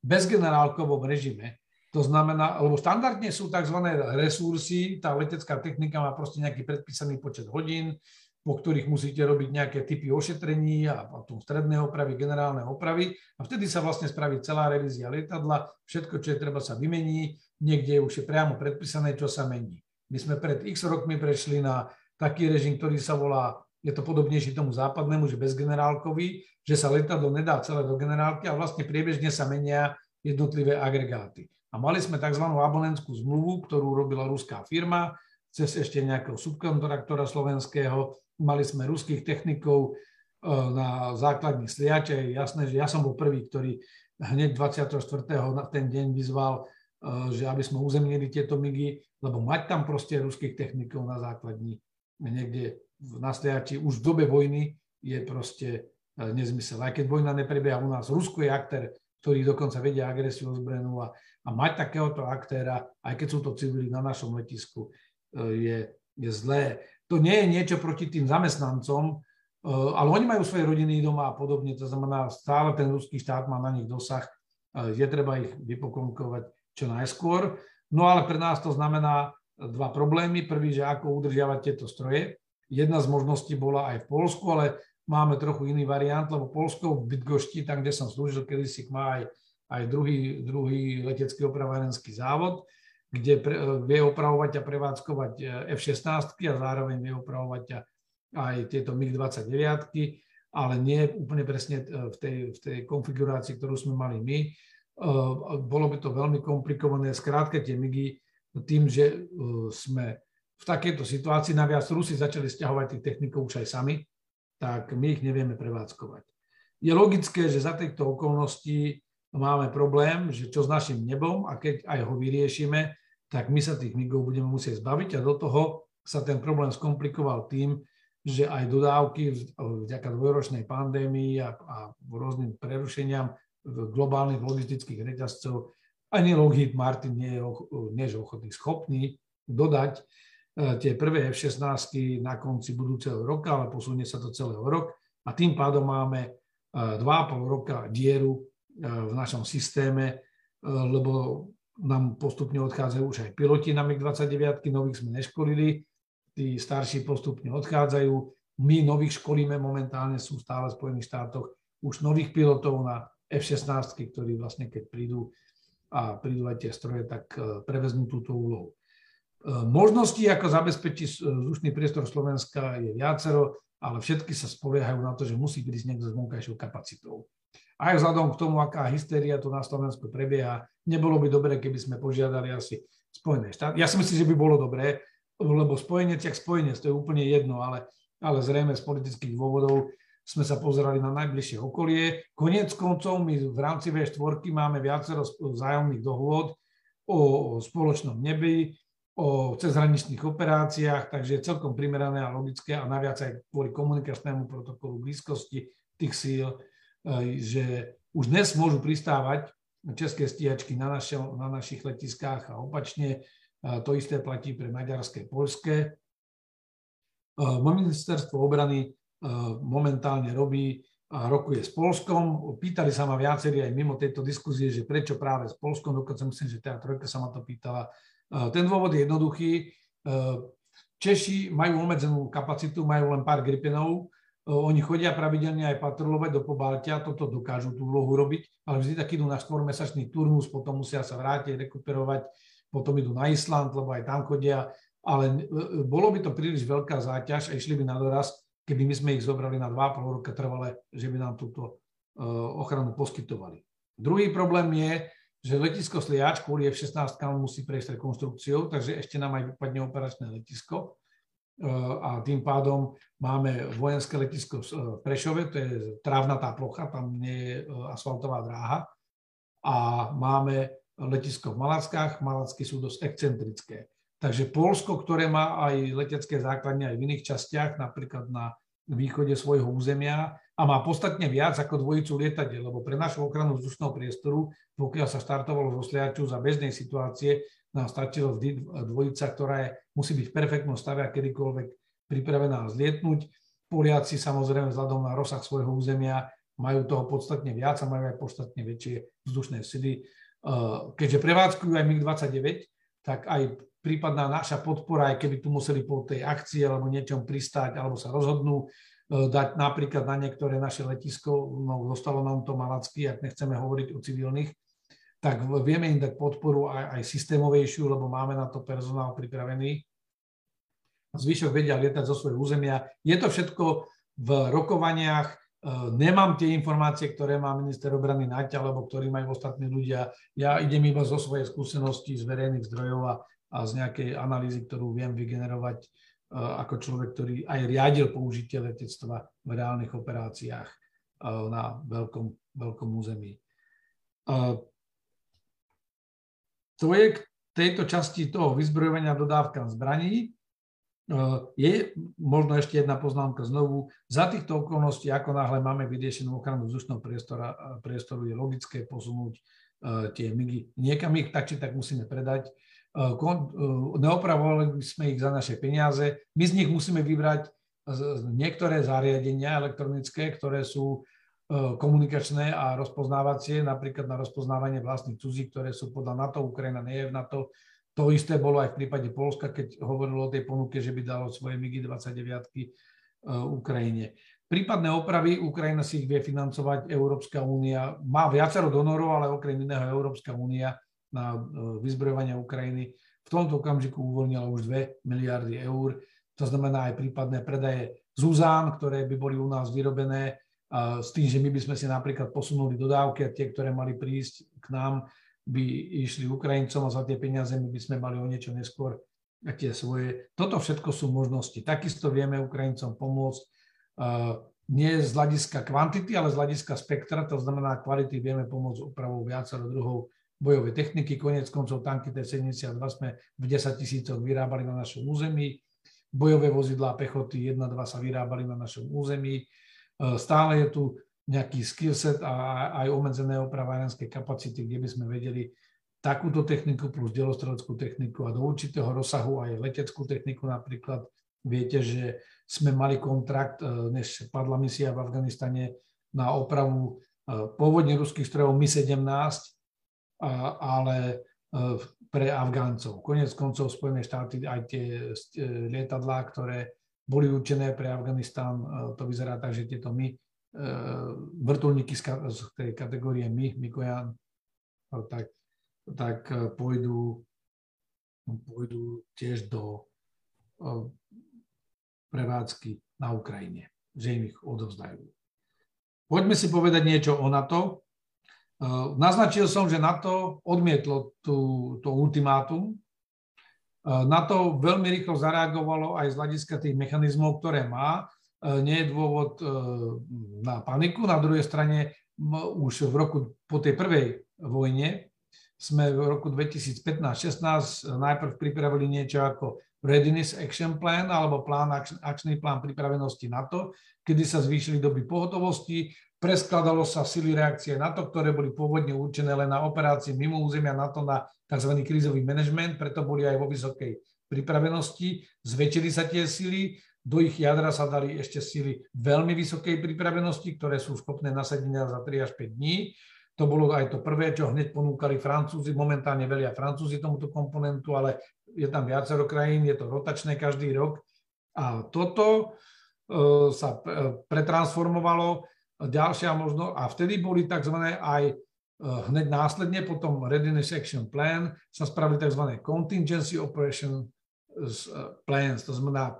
bezgenerálkovom režime, to znamená, lebo štandardne sú tzv. resursy, tá letecká technika má proste nejaký predpísaný počet hodín, po ktorých musíte robiť nejaké typy ošetrení a potom stredné opravy, generálne opravy a vtedy sa vlastne spraví celá revízia lietadla, všetko, čo je treba sa vymení, niekde už je priamo predpísané, čo sa mení. My sme pred x rokmi prešli na taký režim, ktorý sa volá, je to podobnejší tomu západnému, že bezgenerálkový, že sa letadlo nedá celé do generálky a vlastne priebežne sa menia jednotlivé agregáty. A mali sme tzv. abonentskú zmluvu, ktorú robila ruská firma, cez ešte nejakého subkontraktora slovenského. Mali sme ruských technikov e, na základní sliače. Je jasné, že ja som bol prvý, ktorý hneď 24. na ten deň vyzval, e, že aby sme uzemnili tieto migy, lebo mať tam proste ruských technikov na základní niekde na sliači už v dobe vojny je proste e, nezmysel. Aj keď vojna neprebieha u nás, Rusko je aktér, ktorý dokonca vedia agresiu ozbrojenú a a mať takéhoto aktéra, aj keď sú to civili na našom letisku, e, je, je zlé. To nie je niečo proti tým zamestnancom, e, ale oni majú svoje rodiny doma a podobne, to znamená, stále ten ruský štát má na nich dosah, je treba ich vypokonkovať čo najskôr. No ale pre nás to znamená dva problémy. Prvý, že ako udržiavať tieto stroje. Jedna z možností bola aj v Polsku, ale máme trochu iný variant, lebo Polsko v Bydgošti, tam, kde som slúžil, kedysi má aj aj druhý, druhý letecký opravárenský závod, kde pre, vie opravovať a prevádzkovať e, F-16 a zároveň vie opravovať aj tieto MiG-29, ale nie úplne presne e, v tej, v tej konfigurácii, ktorú sme mali my. E, bolo by to veľmi komplikované. Skrátka tie MIGy tým, že sme v takejto situácii, naviac Rusi začali stiahovať tých technikov už aj sami, tak my ich nevieme prevádzkovať. Je logické, že za týchto okolností máme problém, že čo s našim nebom a keď aj ho vyriešime, tak my sa tých migov budeme musieť zbaviť a do toho sa ten problém skomplikoval tým, že aj dodávky vďaka dvojročnej pandémii a, a rôznym prerušeniam globálnych logistických reťazcov ani Lockheed Martin nie je, nie je ochotný, schopný dodať tie prvé F-16 na konci budúceho roka, ale posunie sa to celého rok a tým pádom máme 2,5 e, roka dieru v našom systéme, e, lebo nám postupne odchádzajú už aj piloti na MiG-29, nových sme neškolili, tí starší postupne odchádzajú, my nových školíme momentálne, sú stále v Spojených štátoch už nových pilotov na F-16, ktorí vlastne keď prídu a prídu aj tie stroje, tak prevezmú túto úlohu. Možností, ako zabezpečiť vzdušný priestor Slovenska je viacero, ale všetky sa spoliehajú na to, že musí prísť niekto s vonkajšou kapacitou. Aj vzhľadom k tomu, aká hysteria tu na Slovensku prebieha, nebolo by dobré, keby sme požiadali asi Spojené štáty. Ja si myslím, že by bolo dobré, lebo spojenec, jak spojenec, to je úplne jedno, ale, ale zrejme z politických dôvodov sme sa pozerali na najbližšie okolie. Konec koncov my v rámci V4 máme viacero vzájomných dohôd o spoločnom nebi, o cezhraničných operáciách, takže je celkom primerané a logické a naviac aj kvôli komunikačnému protokolu blízkosti tých síl, že už dnes môžu pristávať české stíhačky na, našo, na našich letiskách a opačne. To isté platí pre maďarské, poľské. Ministerstvo obrany momentálne robí a rokuje s Polskom. Pýtali sa ma viacerí aj mimo tejto diskuzie, že prečo práve s Polskom, dokonca myslím, že tá trojka sa ma to pýtala, ten dôvod je jednoduchý. Češi majú obmedzenú kapacitu, majú len pár gripenov, oni chodia pravidelne aj patrulovať do Pobaltia, toto dokážu tú úlohu robiť, ale vždy tak idú na 4-mesačný turnus, potom musia sa vrátiť, rekuperovať, potom idú na Island, lebo aj tam chodia, ale bolo by to príliš veľká záťaž a išli by na doraz, keby my sme ich zobrali na 2,5 roka trvale, že by nám túto ochranu poskytovali. Druhý problém je, že letisko Sliač kvôli F-16 musí prejsť rekonstrukciou, takže ešte nám aj vypadne operačné letisko. E, a tým pádom máme vojenské letisko v Prešove, to je trávnatá plocha, tam nie je e, asfaltová dráha. A máme letisko v Malackách, Malacky sú dosť excentrické. Takže Polsko, ktoré má aj letecké základne aj v iných častiach, napríklad na východe svojho územia, a má podstatne viac ako dvojicu lietadiel, lebo pre našu ochranu vzdušného priestoru, pokiaľ sa štartovalo zo Sliaču za bežnej situácie, nám stačilo vždy dvojica, ktorá je, musí byť v perfektnom stave a kedykoľvek pripravená zlietnúť. Poliaci samozrejme vzhľadom na rozsah svojho územia majú toho podstatne viac a majú aj podstatne väčšie vzdušné sily. Keďže prevádzkujú aj MiG-29, tak aj prípadná naša podpora, aj keby tu museli po tej akcii alebo niečom pristáť, alebo sa rozhodnú E, dať napríklad na niektoré naše letisko, no zostalo nám to malacky, ak nechceme hovoriť o civilných, tak vieme im dať podporu aj, aj systémovejšiu, lebo máme na to personál pripravený. Zvyšok vedia lietať zo svojho územia. Je to všetko v rokovaniach. E, nemám tie informácie, ktoré má minister obrany Naťa, alebo ktorý majú ostatní ľudia. Ja idem iba zo svojej skúsenosti z verejných zdrojov a, a z nejakej analýzy, ktorú viem vygenerovať ako človek, ktorý aj riadil použitie letectva v reálnych operáciách na veľkom, veľkom území. To je k tejto časti toho vyzbrojovania dodávkam zbraní. Je možno ešte jedna poznámka znovu. Za týchto okolností, ako náhle máme vyriešenú ochranu vzdušného priestoru, priestoru, je logické posunúť tie MIGy. Niekam ich tak či tak musíme predať Neopravovali sme ich za naše peniaze. My z nich musíme vybrať niektoré zariadenia elektronické, ktoré sú eh, komunikačné a rozpoznávacie, napríklad na rozpoznávanie vlastných cudzí, ktoré sú podľa NATO, Ukrajina nie je v NATO. To isté bolo aj v prípade Polska, keď hovorilo o tej ponuke, že by dalo svoje MIGI-29 Ukrajine. Prípadné opravy Ukrajina si ich vie financovať, Európska únia má viacero donorov, ale okrem iného Európska únia na e, vyzbrojovanie Ukrajiny v tomto okamžiku uvoľnila už 2 miliardy eur. To znamená aj prípadné predaje Zuzán, ktoré by boli u nás vyrobené s tým, že my by sme si napríklad posunuli dodávky a tie, ktoré mali prísť k nám, by išli Ukrajincom a za tie peniaze my by sme mali o niečo neskôr tie svoje. Toto všetko sú možnosti. Takisto vieme Ukrajincom pomôcť nie z hľadiska kvantity, ale z hľadiska spektra, to znamená kvality vieme pomôcť opravou viacero druhov bojové techniky. Konec koncov tanky T-72 sme v 10 tisícoch vyrábali na našom území. Bojové vozidlá pechoty 1-2 sa vyrábali na našom území. E, stále je tu nejaký skillset a aj obmedzené opravárenské kapacity, kde by sme vedeli takúto techniku plus delostreleckú techniku a do určitého rozsahu aj leteckú techniku napríklad. Viete, že sme mali kontrakt, e, než padla misia v Afganistane na opravu e, pôvodne ruských strojov Mi-17 ale e, pre Afgáncov. Konec koncov Spojené štáty aj tie lietadlá, ktoré boli určené pre Afganistán, e, to vyzerá tak, že tieto my vrtulníky z tej kategórie My, Mikojan, tak, tak pôjdu, pôjdu tiež do prevádzky na Ukrajine, že im ich odovzdajú. Poďme si povedať niečo o NATO. Naznačil som, že NATO odmietlo tú, to ultimátum. NATO veľmi rýchlo zareagovalo aj z hľadiska tých mechanizmov, ktoré má. Nie je dôvod na paniku. Na druhej strane už v roku po tej prvej vojne sme v roku 2015-16 najprv pripravili niečo ako Readiness Action Plan alebo plán, akčný plán pripravenosti NATO, kedy sa zvýšili doby pohotovosti, preskladalo sa sily reakcie NATO, ktoré boli pôvodne určené len na operácie mimo územia NATO na tzv. krízový manažment, preto boli aj vo vysokej pripravenosti. Zväčšili sa tie sily, do ich jadra sa dali ešte sily veľmi vysokej pripravenosti, ktoré sú schopné nasadenia za 3 až 5 dní. To bolo aj to prvé, čo hneď ponúkali Francúzi. Momentálne velia Francúzi tomuto komponentu, ale je tam viacero krajín, je to rotačné každý rok. A toto e, sa e, pretransformovalo. Ďalšia možno, a vtedy boli tzv. aj e, hneď následne po tom Readiness Action Plan sa spravili tzv. Contingency Operation Plans, to znamená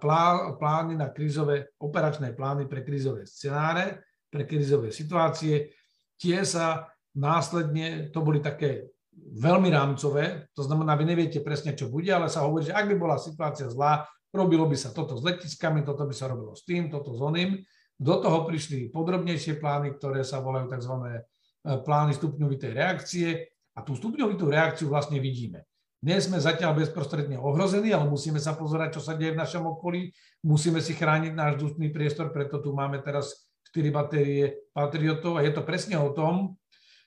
plány na krízové, operačné plány pre krízové scenáre, pre krízové situácie. Tie sa následne, to boli také veľmi rámcové, to znamená, vy neviete presne, čo bude, ale sa hovorí, že ak by bola situácia zlá, robilo by sa toto s letiskami, toto by sa robilo s tým, toto s oným. Do toho prišli podrobnejšie plány, ktoré sa volajú tzv. E, plány stupňovitej reakcie a tú stupňovitú reakciu vlastne vidíme. Nie sme zatiaľ bezprostredne ohrození, ale musíme sa pozerať, čo sa deje v našom okolí. Musíme si chrániť náš vzdušný priestor, preto tu máme teraz 4 batérie patriotov a je to presne o tom,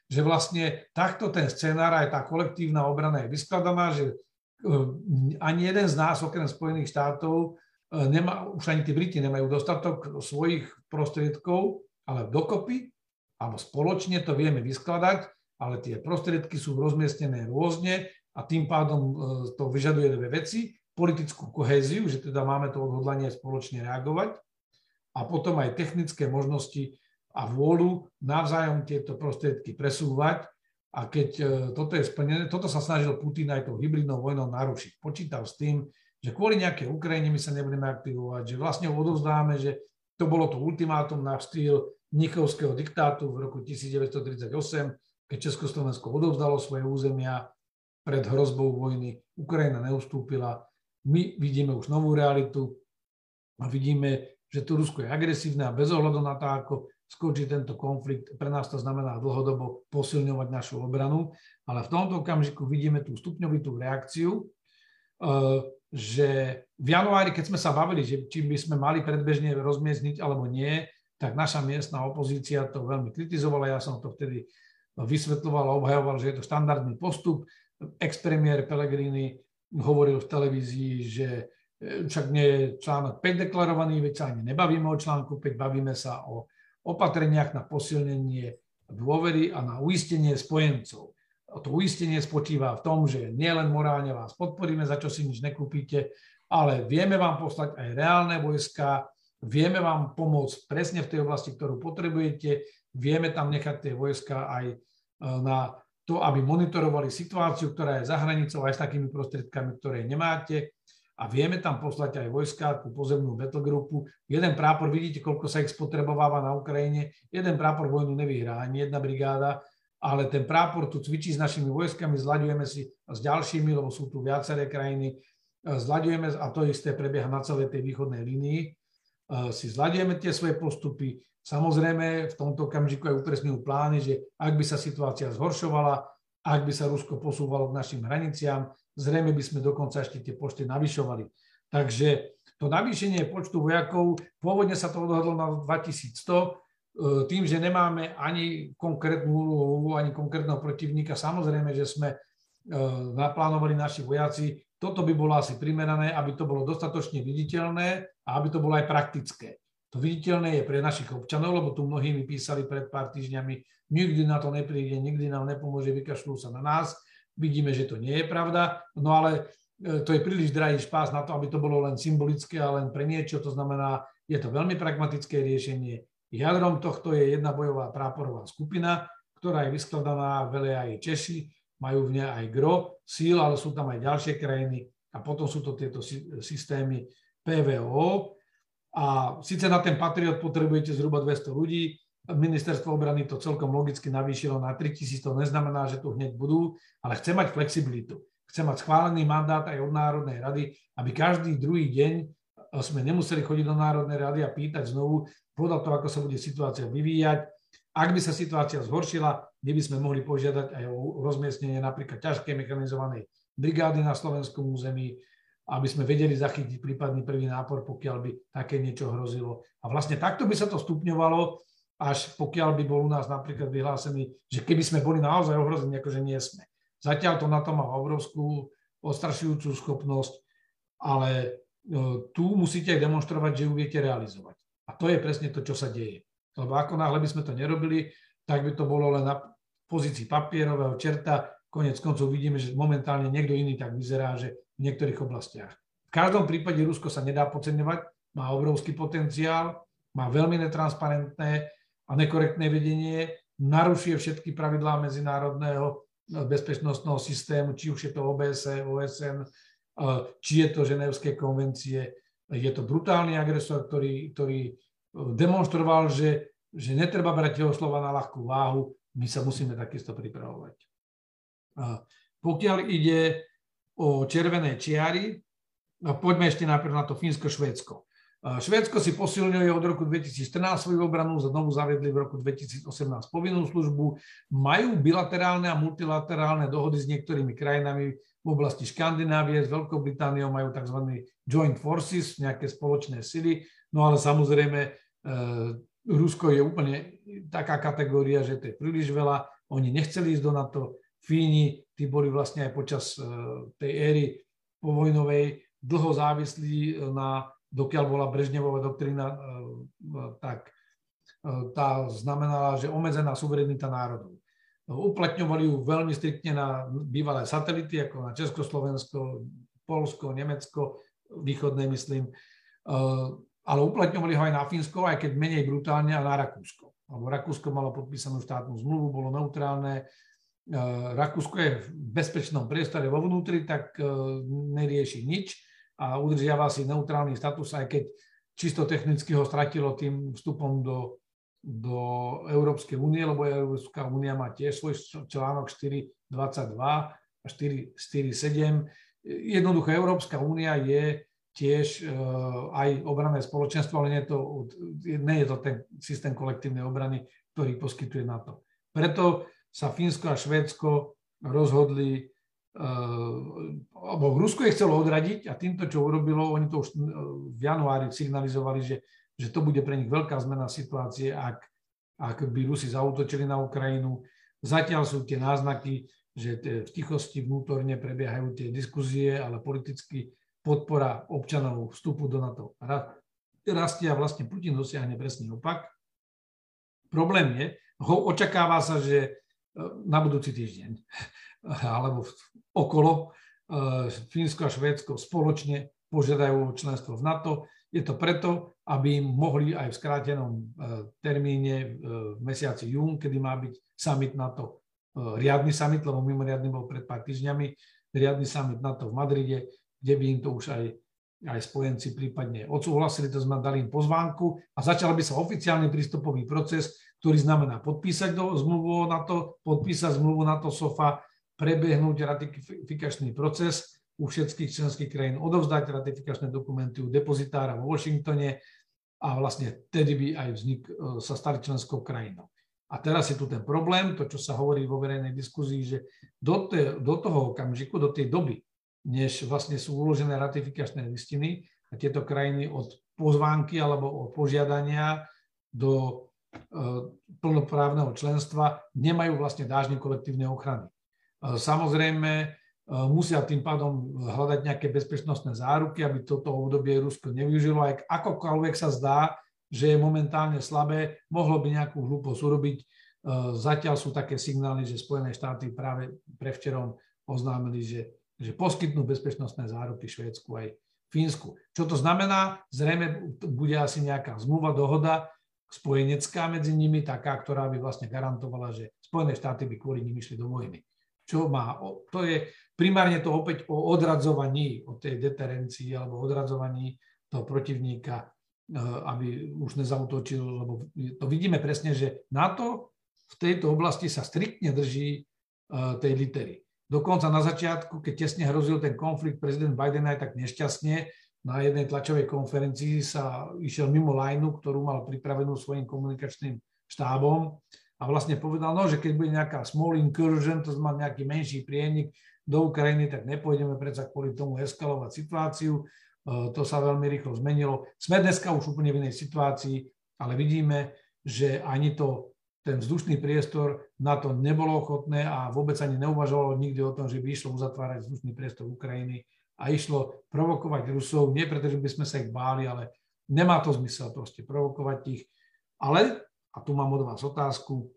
že vlastne takto ten scenár, aj tá kolektívna obrana je vyskladaná, že eh, ani jeden z nás, okrem Spojených štátov, nemá, už ani tí Briti nemajú dostatok svojich prostriedkov, ale dokopy alebo spoločne to vieme vyskladať, ale tie prostriedky sú rozmiestnené rôzne a tým pádom eh, to vyžaduje dve veci. Politickú kohéziu, že teda máme to odhodlanie spoločne reagovať a potom aj technické možnosti a vôľu navzájom tieto prostriedky presúvať. A keď e, toto je splnené, toto sa snažil Putin aj tou hybridnou vojnou narušiť. Počítal s tým, že kvôli nejakej Ukrajine my sa nebudeme aktivovať, že vlastne odovzdáme, že to bolo to ultimátum na štýl Mnichovského diktátu v roku 1938, keď Československo odovzdalo svoje územia pred hrozbou vojny. Ukrajina neustúpila. My vidíme už novú realitu a vidíme, že to Rusko je agresívne a bez ohľadu na to, ako skončí tento konflikt. Pre nás to znamená dlhodobo posilňovať našu obranu, ale v tomto okamžiku vidíme tú stupňovitú reakciu, eh, že v januári, keď sme sa bavili, že či by sme mali predbežne rozmiestniť alebo nie, tak naša miestna opozícia to veľmi kritizovala. Ja som to vtedy vysvetľoval a obhajoval, že je to štandardný postup. Ex-premiér Pellegrini hovoril v televízii, že eh, však nie je článok 5 deklarovaný, veď sa ani nebavíme o článku 5, bavíme sa o opatreniach na posilnenie dôvery a na uistenie spojencov. To uistenie spočíva v tom, že nielen morálne vás podporíme, za čo si nič nekúpite, ale vieme vám poslať aj reálne vojska, vieme vám pomôcť presne v tej oblasti, ktorú potrebujete, vieme tam nechať tie vojska aj e, na to, aby monitorovali situáciu, ktorá je za hranicou aj s takými prostriedkami, ktoré nemáte. A vieme tam poslať aj vojska, tú pozemnú battlegroupu. Jeden prápor, vidíte, koľko sa ich spotrebováva na Ukrajine, jeden prápor vojnu nevyhrá, ani jedna brigáda, ale ten prápor tu cvičí s našimi vojskami, zľadujeme si s ďalšími, lebo sú tu viaceré krajiny, zľadujeme, a to isté prebieha na celej tej východnej línii, si zľadujeme tie svoje postupy. Samozrejme, v tomto okamžiku aj upresňujú plány, že ak by sa situácia zhoršovala, ak by sa Rusko posúvalo k našim hraniciám, zrejme by sme dokonca ešte tie počty navyšovali. Takže to navýšenie počtu vojakov, pôvodne sa to odhadlo na 2100, e, tým, že nemáme ani konkrétnu úlohu, ani konkrétneho protivníka, samozrejme, že sme e, naplánovali naši vojaci, toto by bolo asi primerané, aby to bolo dostatočne viditeľné a aby to bolo aj praktické. To viditeľné je pre našich občanov, lebo tu mnohí mi písali pred pár týždňami, nikdy na to nepríde, nikdy nám nepomôže, vykašľú sa na nás. Vidíme, že to nie je pravda, no ale e, to je príliš drahý špás na to, aby to bolo len symbolické a len pre niečo. To znamená, je to veľmi pragmatické riešenie. Jadrom tohto je jedna bojová práporová skupina, ktorá je vyskladaná, velia aj Češi, majú v nej aj gro síl, ale sú tam aj ďalšie krajiny a potom sú to tieto systémy PVO. A síce na ten Patriot potrebujete zhruba 200 ľudí, ministerstvo obrany to celkom logicky navýšilo na 3000, to neznamená, že tu hneď budú, ale chce mať flexibilitu. Chce mať schválený mandát aj od Národnej rady, aby každý druhý deň sme nemuseli chodiť do Národnej rady a pýtať znovu podľa toho, ako sa bude situácia vyvíjať. Ak by sa situácia zhoršila, my by sme mohli požiadať aj o rozmiestnenie napríklad ťažkej mechanizovanej brigády na slovenskom území, aby sme vedeli zachytiť prípadný prvý nápor, pokiaľ by také niečo hrozilo. A vlastne takto by sa to stupňovalo, až pokiaľ by bol u nás napríklad vyhlásený, že keby sme boli naozaj ohrození, akože nie sme. Zatiaľ to na to má obrovskú ostrašujúcu schopnosť, ale tu musíte aj demonstrovať, že ju viete realizovať. A to je presne to, čo sa deje. Lebo ako náhle by sme to nerobili, tak by to bolo len na pozícii papierového čerta. Konec koncov vidíme, že momentálne niekto iný tak vyzerá, že v niektorých oblastiach. V každom prípade Rusko sa nedá podceňovať, má obrovský potenciál, má veľmi netransparentné a nekorektné vedenie, narušuje všetky pravidlá medzinárodného bezpečnostného systému, či už je to OBS, OSN, či je to ženevské konvencie. Je to brutálny agresor, ktorý, ktorý demonstroval, že, že netreba brať jeho slova na ľahkú váhu, my sa musíme takisto pripravovať. Pokiaľ ide o červené čiary, poďme ešte najprv na to Fínsko-Švédsko. Švédsko si posilňuje od roku 2014 svoju obranu, znovu zaviedli v roku 2018 povinnú službu, majú bilaterálne a multilaterálne dohody s niektorými krajinami v oblasti Škandinávie, s Veľkou Britániou majú tzv. joint forces, nejaké spoločné sily, no ale samozrejme e, Rusko je úplne taká kategória, že to je príliš veľa, oni nechceli ísť do NATO, Fíni, tí boli vlastne aj počas e, tej éry povojnovej dlho závislí na dokiaľ bola Brežnevová doktrína, e, tak tá znamenala, že obmedzená suverenita národov. Uplatňovali ju veľmi striktne na bývalé satelity, ako na Československo, Polsko, Nemecko, východné myslím, ale uplatňovali ho aj na Fínsko, aj keď menej brutálne, a na Rakúsko. Lebo Rakúsko malo podpísanú štátnu zmluvu, bolo neutrálne. Rakúsko je v bezpečnom priestore vo vnútri, tak nerieši nič a udržiava si neutrálny status, aj keď čisto technicky ho stratilo tým vstupom do, do Európskej únie, lebo Európska únia má tiež svoj článok 4.22 a 4.7. Jednoducho Európska únia je tiež e, aj obranné spoločenstvo, ale nie je, to, nie je to ten systém kolektívnej obrany, ktorý poskytuje NATO. Preto sa Fínsko a Švédsko rozhodli alebo Rusko je chcelo odradiť a týmto, čo urobilo, oni to už v januári signalizovali, že, že to bude pre nich veľká zmena situácie, ak, ak by Rusi zautočili na Ukrajinu. Zatiaľ sú tie náznaky, že v tichosti vnútorne prebiehajú tie diskuzie, ale politicky podpora občanov vstupu do NATO rastie a vlastne Putin dosiahne presný opak. Problém je, ho očakáva sa, že e, na budúci týždeň alebo okolo e, Fínsko a Švédsko spoločne požiadajú členstvo v NATO. Je to preto, aby mohli aj v skrátenom e, termíne e, v mesiaci jún, kedy má byť summit NATO, riadny summit, lebo mimoriadný bol pred pár týždňami, riadny summit NATO v Madride, kde by im to už aj, aj spojenci prípadne odsúhlasili, to sme dali im pozvánku a začal by sa oficiálny prístupový proces, ktorý znamená podpísať do zmluvu o NATO, podpísať zmluvu NATO SOFA, prebehnúť ratifikačný proces u všetkých členských krajín, odovzdať ratifikačné dokumenty u depozitára vo Washingtone a vlastne tedy by aj vznik e, sa stali členskou krajinou. A teraz je tu ten problém, to, čo sa hovorí vo verejnej diskuzii, že do, te, do toho okamžiku, do tej doby, než vlastne sú uložené ratifikačné listiny a tieto krajiny od pozvánky alebo od požiadania do e, plnoprávneho členstva nemajú vlastne dážne kolektívnej ochrany. Samozrejme, e, musia tým pádom hľadať nejaké bezpečnostné záruky, aby toto obdobie Rusko nevyužilo. Aj akokoľvek sa zdá, že je momentálne slabé, mohlo by nejakú hlúposť urobiť. E, zatiaľ sú také signály, že Spojené štáty práve prevčerom oznámili, že, že poskytnú bezpečnostné záruky Švédsku aj Fínsku. Čo to znamená? Zrejme bude asi nejaká zmluva, dohoda, spojenecká medzi nimi, taká, ktorá by vlastne garantovala, že Spojené štáty by kvôli nimi išli do vojny. Čo má, to je primárne to opäť o odradzovaní, o tej deterencii alebo odradzovaní toho protivníka, e, aby už nezautočil, lebo to vidíme presne, že NATO v tejto oblasti sa striktne drží e, tej litery. Dokonca na začiatku, keď tesne hrozil ten konflikt, prezident Biden aj tak nešťastne na jednej tlačovej konferencii sa išiel mimo lineu, ktorú mal pripravenú svojim komunikačným štábom a vlastne povedal, no, že keď bude nejaká small incursion, to znamená nejaký menší prienik do Ukrajiny, tak nepôjdeme predsa kvôli tomu eskalovať situáciu. E, to sa veľmi rýchlo zmenilo. Sme dneska už úplne v inej situácii, ale vidíme, že ani to, ten vzdušný priestor na to nebolo ochotné a vôbec ani neuvažovalo nikdy o tom, že by išlo uzatvárať vzdušný priestor Ukrajiny a išlo provokovať Rusov, nie preto, že by sme sa ich báli, ale nemá to zmysel proste provokovať ich. Ale, a tu mám od vás otázku,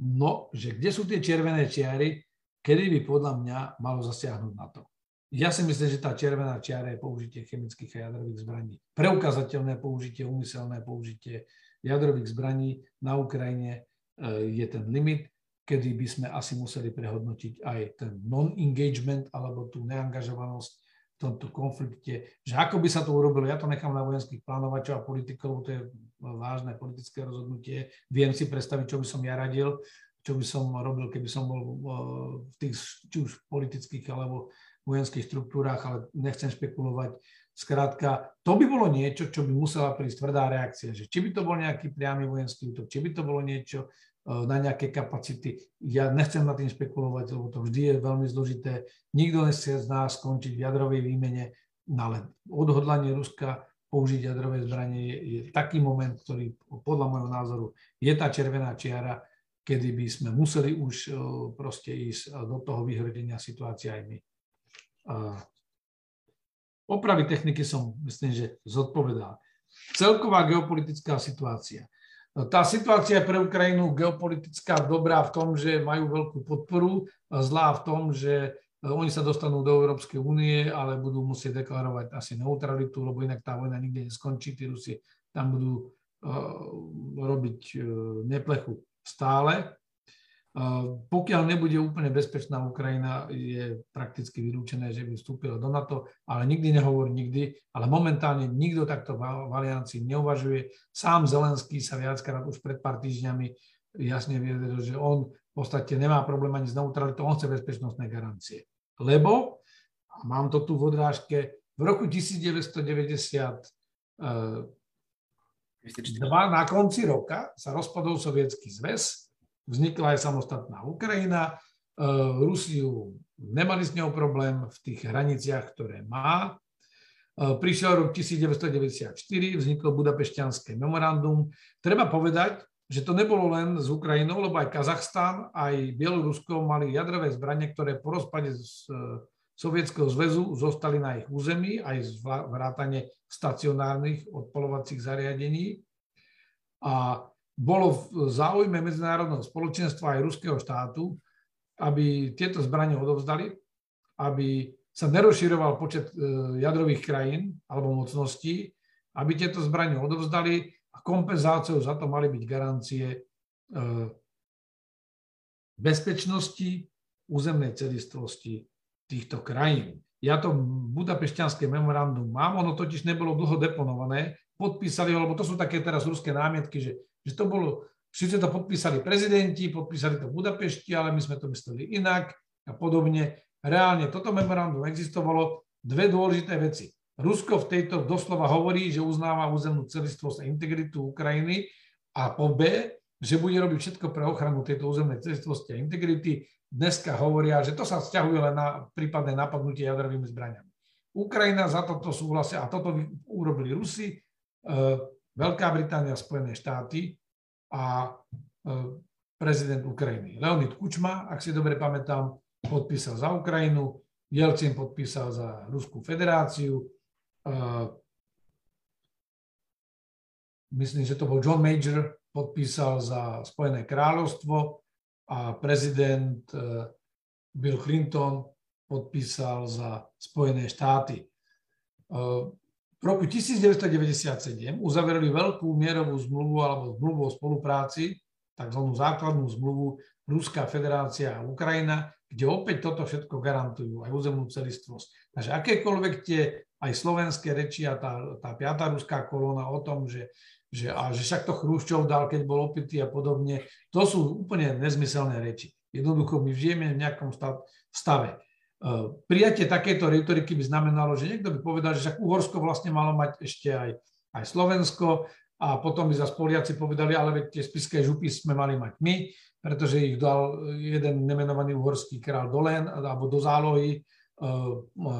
no, že kde sú tie červené čiary, kedy by podľa mňa malo zasiahnuť na to. Ja si myslím, že tá červená čiara je použitie chemických a jadrových zbraní. Preukazateľné použitie, umyselné použitie jadrových zbraní na Ukrajine e, je ten limit kedy by sme asi museli prehodnotiť aj ten non-engagement alebo tú neangažovanosť tomto konflikte, že ako by sa to urobilo, ja to nechám na vojenských plánovačov a politikov, to je vážne politické rozhodnutie, viem si predstaviť, čo by som ja radil, čo by som robil, keby som bol eh, v tých či už politických alebo vojenských štruktúrách, ale nechcem špekulovať. Skrátka, to by bolo niečo, čo by musela prísť tvrdá reakcia, že či by to bol nejaký priamy vojenský útok, či by to bolo niečo, na nejaké kapacity. Ja nechcem na tým špekulovať, lebo to vždy je veľmi zložité. Nikto nechce z nás skončiť v jadrovej výmene, ale odhodlanie Ruska použiť jadrové zbranie je, je taký moment, ktorý podľa môjho názoru je tá červená čiara, kedy by sme museli už e, proste ísť do toho vyhrodenia situácie aj my. Opravy techniky som, myslím, že zodpovedal. Celková geopolitická situácia. No, tá situácia je pre Ukrajinu geopolitická dobrá v tom, že majú veľkú podporu, zlá v tom, že e, oni sa dostanú do Európskej únie, ale budú musieť deklarovať asi neutralitu, lebo inak tá vojna nikde neskončí. Tí Rusi tam budú uh, robiť uh, neplechu stále. Pokiaľ nebude úplne bezpečná Ukrajina, je prakticky vylúčené, že by vstúpila do NATO, ale nikdy nehovor nikdy, ale momentálne nikto takto v aliancii neuvažuje. Sám Zelenský sa viackrát už pred pár týždňami jasne vyjadril, že on v podstate nemá problém ani s neutralitou, on chce bezpečnostné garancie. Lebo, a mám to tu v odrážke, v roku 1990 dva na konci roka sa rozpadol sovietský zväz vznikla aj samostatná Ukrajina. E, Rusiu nemali s ňou problém v tých hraniciach, ktoré má. E, prišiel rok 1994, vzniklo Budapešťanské memorandum. Treba povedať, že to nebolo len s Ukrajinou, lebo aj Kazachstán, aj Bielorusko mali jadrové zbranie, ktoré po rozpade z e, Sovietskeho zväzu zostali na ich území, aj z vrátane stacionárnych odpolovacích zariadení. A bolo v záujme medzinárodného spoločenstva aj ruského štátu, aby tieto zbranie odovzdali, aby sa nerozširoval počet e, jadrových krajín alebo mocností, aby tieto zbranie odovzdali a kompenzáciou za to mali byť garancie e, bezpečnosti, územnej celistvosti týchto krajín. Ja to budapešťanské memorandum mám, ono totiž nebolo dlho deponované, podpísali ho, lebo to sú také teraz ruské námietky, že že to bolo, síce to podpísali prezidenti, podpísali to v Budapešti, ale my sme to mysleli inak a podobne. Reálne toto memorandum existovalo. Dve dôležité veci. Rusko v tejto doslova hovorí, že uznáva územnú celistvosť a integritu Ukrajiny a po B, že bude robiť všetko pre ochranu tejto územnej celistvosti a integrity. Dneska hovoria, že to sa vzťahuje len na prípadné napadnutie jadrovými zbraniami. Ukrajina za toto súhlasia a toto urobili Rusi. Veľká Británia, Spojené štáty a e, prezident Ukrajiny. Leonid Kučma, ak si dobre pamätám, podpísal za Ukrajinu, Jelcin podpísal za Ruskú federáciu, e, myslím, že to bol John Major, podpísal za Spojené kráľovstvo a prezident e, Bill Clinton podpísal za Spojené štáty v roku 1997 uzavreli veľkú mierovú zmluvu alebo zmluvu o spolupráci, tzv. základnú zmluvu Ruská federácia a Ukrajina, kde opäť toto všetko garantujú, aj územnú celistvosť. Takže akékoľvek tie aj slovenské reči a tá, tá piatá ruská kolóna o tom, že, že, a že však to Chrúščov dal, keď bol opitý a podobne, to sú úplne nezmyselné reči. Jednoducho my žijeme v nejakom stave. Eh, prijatie takéto retoriky by znamenalo, že niekto by povedal, že však Uhorsko vlastne malo mať ešte aj, aj Slovensko a potom by zase Poliaci povedali, ale veď tie spiské župy sme mali mať my, pretože ich dal jeden nemenovaný uhorský král Dolen alebo do zálohy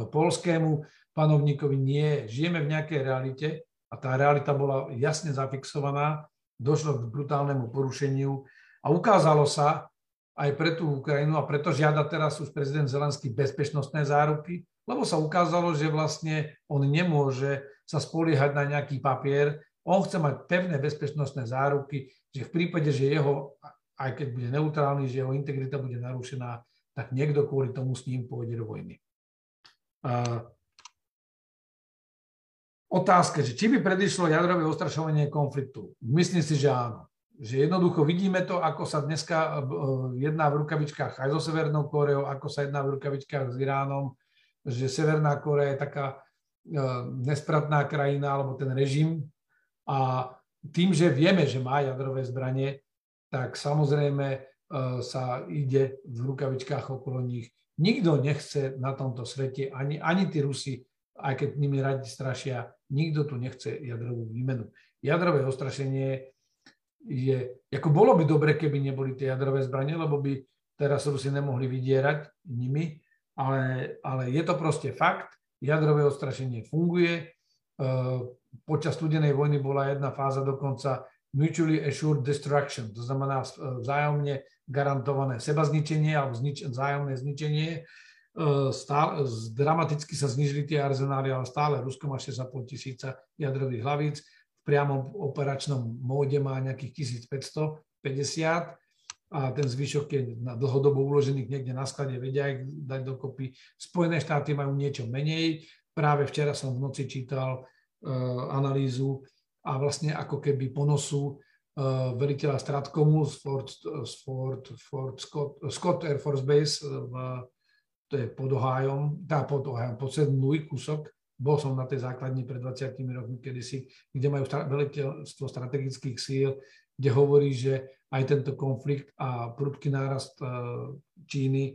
polskému panovníkovi. Nie, žijeme v nejakej realite a tá realita bola jasne zafixovaná, došlo k brutálnemu porušeniu a ukázalo sa, aj pre tú Ukrajinu a preto žiada teraz už prezident Zelenský bezpečnostné záruky, lebo sa ukázalo, že vlastne on nemôže sa spoliehať na nejaký papier, on chce mať pevné bezpečnostné záruky, že v prípade, že jeho, aj keď bude neutrálny, že jeho integrita bude narušená, tak niekto kvôli tomu s ním pôjde do vojny. otázka, že či by predišlo jadrové ostrašovanie konfliktu. Myslím si, že áno že jednoducho vidíme to, ako sa dneska e, jedná v rukavičkách aj so Severnou Koreou, ako sa jedná v rukavičkách s Iránom, že Severná Korea je taká e, nespratná krajina alebo ten režim a tým, že vieme, že má jadrové zbranie, tak samozrejme sa ide v rukavičkách okolo nich. Nikto nechce na tomto svete, ani, ani tí Rusi, aj keď nimi radi strašia, nikto tu nechce jadrovú výmenu. Jadrové ostrašenie je, ako bolo by dobre, keby neboli tie jadrové zbranie, lebo by teraz Rusi nemohli vydierať nimi, ale, ale je to proste fakt, jadrové odstrašenie funguje. E, počas studenej vojny bola jedna fáza dokonca mutually assured destruction, to znamená vzájomne garantované seba zničenie alebo znič, vzájomné zničenie. E, stále, dramaticky sa znižili tie arzenály, ale stále Rusko má 6,5 tisíca jadrových hlavíc priamom operačnom móde má nejakých 1550 a ten zvyšok je na dlhodobo uložených niekde na sklade, vedia ich dať dokopy. Spojené štáty majú niečo menej. Práve včera som v noci čítal uh, analýzu a vlastne ako keby ponosu uh, veliteľa Stratkomu z Fort, z Fort, Fort Scott, Scott Air Force Base, v, to je pod Ohajom, tá pod Ohajom, pod kúsok, bol som na tej základni pred 20 rokmi kedysi, kde majú veliteľstvo strategických síl, kde hovorí, že aj tento konflikt a prudký nárast e, Číny e,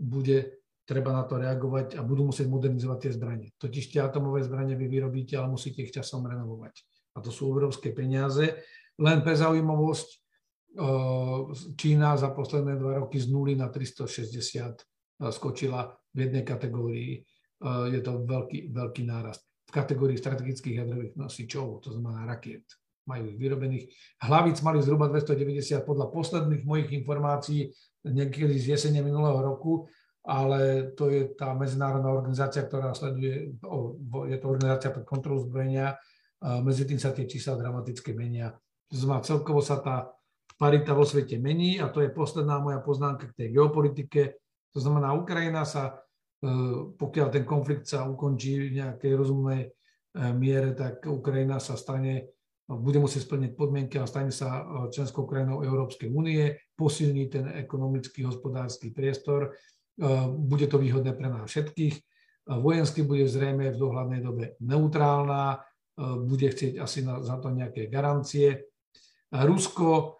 bude treba na to reagovať a budú musieť modernizovať tie zbranie. Totiž tie atomové zbranie vy vyrobíte, ale musíte ich časom renovovať. A to sú obrovské peniaze. Len pre zaujímavosť, e, Čína za posledné dva roky z nuly na 360 skočila v jednej kategórii je to veľký, veľký nárast. V kategórii strategických jadrových nosičov, to znamená rakiet, majú ich vyrobených. Hlavic mali zhruba 290 podľa posledných mojich informácií niekedy z jesene minulého roku, ale to je tá medzinárodná organizácia, ktorá sleduje, je to organizácia pre kontrolu zbrojenia, medzi tým sa tie čísla dramaticky menia. To znamená, celkovo sa tá parita vo svete mení a to je posledná moja poznámka k tej geopolitike. To znamená, Ukrajina sa Eh, pokiaľ ten konflikt sa ukončí v nejakej rozumnej eh, miere, tak Ukrajina sa stane, bude musieť splniť podmienky a stane sa eh, členskou krajinou Európskej únie, posilní ten ekonomický, hospodársky priestor, bude to výhodné pre nás všetkých. Vojensky bude zrejme v dohľadnej dobe neutrálna, bude chcieť asi za to nejaké garancie. Rusko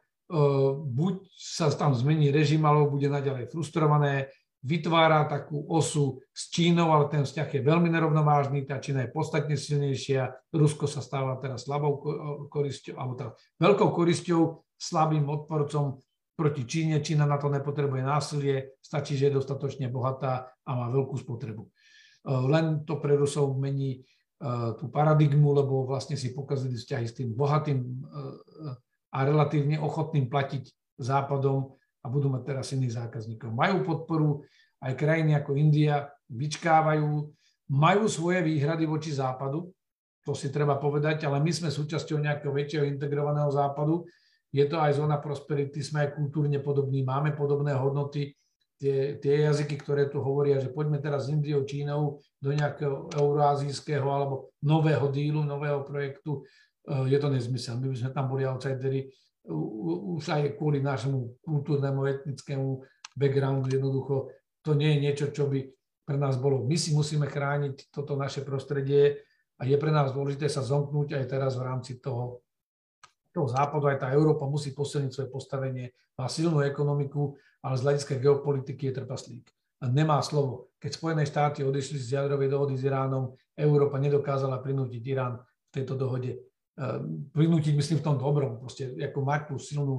buď sa tam zmení režim, alebo bude naďalej frustrované, vytvára takú osu s Čínou, ale ten vzťah je veľmi nerovnovážny, tá Čína je podstatne silnejšia, Rusko sa stáva teraz slabou korisťou, alebo tá veľkou korisťou, slabým odporcom proti Číne. Čína na to nepotrebuje násilie, stačí, že je dostatočne bohatá a má veľkú spotrebu. E, len to pre Rusov mení e, tú paradigmu, lebo vlastne si pokazili vzťahy s tým bohatým e, a relatívne ochotným platiť západom a budú mať teraz iných zákazníkov. Majú podporu, aj krajiny ako India vyčkávajú, majú svoje výhrady voči západu, to si treba povedať, ale my sme súčasťou nejakého väčšieho integrovaného západu. Je to aj zóna prosperity, sme aj kultúrne podobní, máme podobné hodnoty, tie, tie jazyky, ktoré tu hovoria, že poďme teraz s Indiou, Čínou do nejakého euroazijského alebo nového dílu, nového projektu, eh, je to nezmysel. My by sme tam boli outsidery už aj kvôli našemu kultúrnemu, etnickému backgroundu jednoducho. To nie je niečo, čo by pre nás bolo. My si musíme chrániť toto naše prostredie a je pre nás dôležité sa zomknúť aj teraz v rámci toho, toho západu. Aj tá Európa musí posilniť svoje postavenie, má silnú ekonomiku, ale z hľadiska geopolitiky je trpaslík. A nemá slovo. Keď Spojené štáty odišli z jadrovej dohody s Iránom, Európa nedokázala prinútiť Irán v tejto dohode. Ehm, prinútiť, myslím, v tom dobrom, proste ako mať tú silnú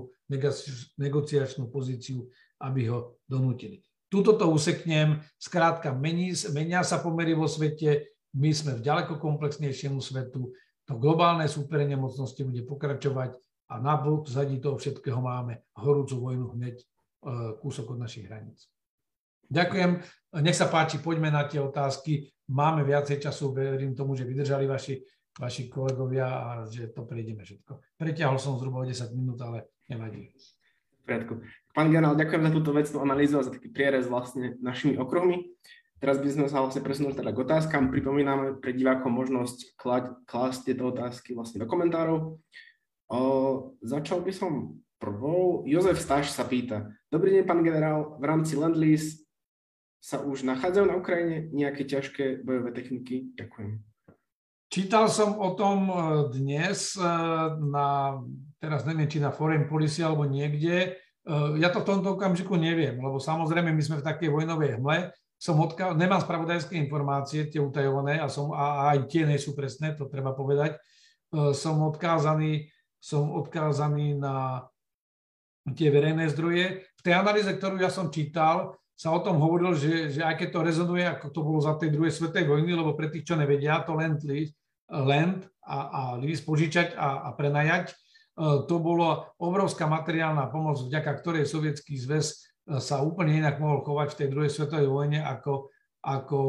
negociačnú pozíciu, aby ho donútili. Tuto to useknem, skrátka mení, menia sa pomery vo svete, my sme v ďaleko komplexnejšiemu svetu, to globálne súperenie mocnosti bude pokračovať a na zadí toho všetkého máme horúcu vojnu hneď E, kúsok od našich hraníc. Ďakujem, nech sa páči, poďme na tie otázky. Máme viacej času, verím tomu, že vydržali vaši, vaši kolegovia a že to prejdeme všetko. Preťahol som zhruba o 10 minút, ale nevadí. Poriadku. Pán generál, ďakujem za túto vecnú analýzu a za taký prierez vlastne našimi okruhmi. Teraz by sme sa vlastne presunuli teda k otázkam. Pripomíname pre divákov možnosť klásť tieto otázky vlastne do komentárov. O, začal by som prvou. Jozef Stáš sa pýta, dobrý deň, pán generál, v rámci Lendlease sa už nachádzajú na Ukrajine nejaké ťažké bojové techniky? Ďakujem. Čítal som o tom e, dnes e, na, teraz neviem, či na Foreign Policy alebo niekde. E, ja to v tomto okamžiku neviem, lebo samozrejme my sme v takej vojnovej hmle. Som odka- nemám spravodajské informácie, tie utajované, a, som, a aj tie nie sú presné, to treba povedať. Som odkázaný, som odkázaný na tie verejné zdroje. V tej analýze, ktorú ja som čítal, sa o tom hovorilo, že, že aj keď to rezonuje, ako to bolo za tej druhej svetovej vojny, lebo pre tých, čo nevedia, to land, lease, land a, a lease požičať a, a prenajať, e, to bolo obrovská materiálna pomoc, vďaka ktorej Sovietský zväz e, sa úplne inak mohol chovať v tej druhej svetovej vojne, ako, ako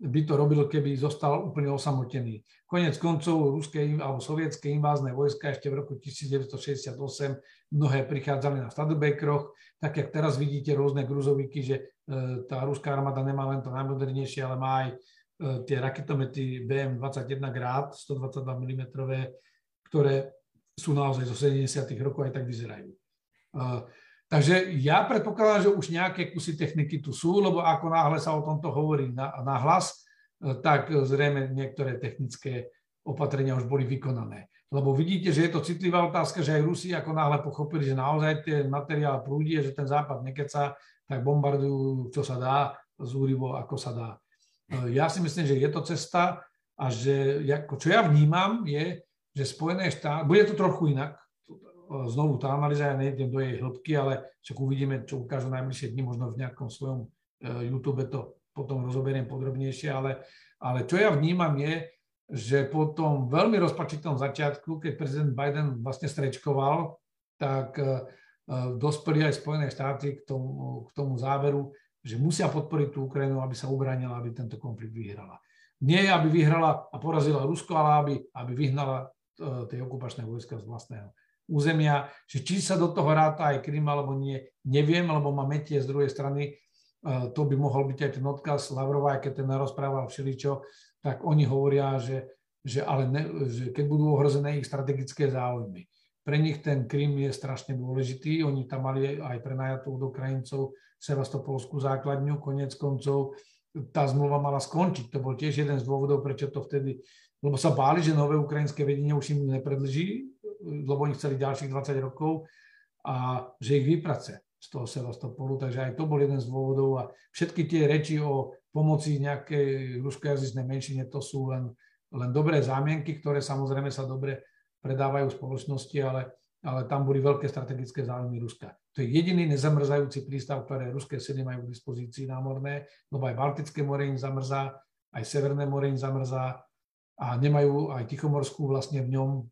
by to robil, keby zostal úplne osamotený. Konec koncov ruské alebo sovietské invázne vojska ešte v roku 1968 mnohé prichádzali na Stadobekroch, tak jak teraz vidíte rôzne gruzovíky, že e, tá ruská armáda nemá len to najmodernejšie, ale má aj e, tie raketomety BM-21 grad, 122 mm, ktoré sú naozaj zo 70. rokov aj tak vyzerajú. E, Takže ja predpokladám, že už nejaké kusy techniky tu sú, lebo ako náhle sa o tomto hovorí na, na hlas, e, tak zrejme niektoré technické opatrenia už boli vykonané. Lebo vidíte, že je to citlivá otázka, že aj Rusi ako náhle pochopili, že naozaj ten materiál prúdi, že ten západ nekeca, tak bombardujú, čo sa dá, zúrivo, ako sa dá. E, ja si myslím, že je to cesta a že, čo ja vnímam, je, že Spojené štáty, bude to trochu inak, znovu tá analýza, ja nejdem do jej hĺbky, ale však uvidíme, čo ukážu najbližšie dni, možno v nejakom svojom e, YouTube to potom rozoberiem podrobnejšie, ale, ale čo ja vnímam je, že po tom veľmi rozpačitom začiatku, keď prezident Biden vlastne strečkoval, tak e, e, dospeli aj Spojené štáty k tomu, k tomu záveru, že musia podporiť tú Ukrajinu, aby sa ubránila, aby tento konflikt vyhrala. Nie, aby vyhrala a porazila Rusko, ale aby, aby vyhnala tie okupačné vojska z vlastného územia, že či sa do toho ráta aj Krym alebo nie, neviem, lebo má metie z druhej strany, e, to by mohol byť aj ten odkaz Lavrova, aj keď ten rozprával všeličo, tak oni hovoria, že, že, ale ne, že keď budú ohrozené ich strategické záujmy. Pre nich ten Krym je strašne dôležitý, oni tam mali aj prenajatú od Ukrajincov Sevastopolskú základňu, konec koncov tá zmluva mala skončiť. To bol tiež jeden z dôvodov, prečo to vtedy, lebo sa báli, že nové ukrajinské vedenie už im nepredlží lebo oni chceli ďalších 20 rokov a že ich vyprace z toho Sevastopolu, takže aj to bol jeden z dôvodov a všetky tie reči o pomoci nejakej ruskojazyčnej menšine, to sú len, len dobré zámienky, ktoré samozrejme sa dobre predávajú v spoločnosti, ale, ale tam boli veľké strategické záujmy Ruska. To je jediný nezamrzajúci prístav, ktoré ruské sily majú k dispozícii námorné, lebo aj Baltické more im zamrzá, aj Severné more im zamrzá, a nemajú aj Tichomorskú vlastne v ňom, e,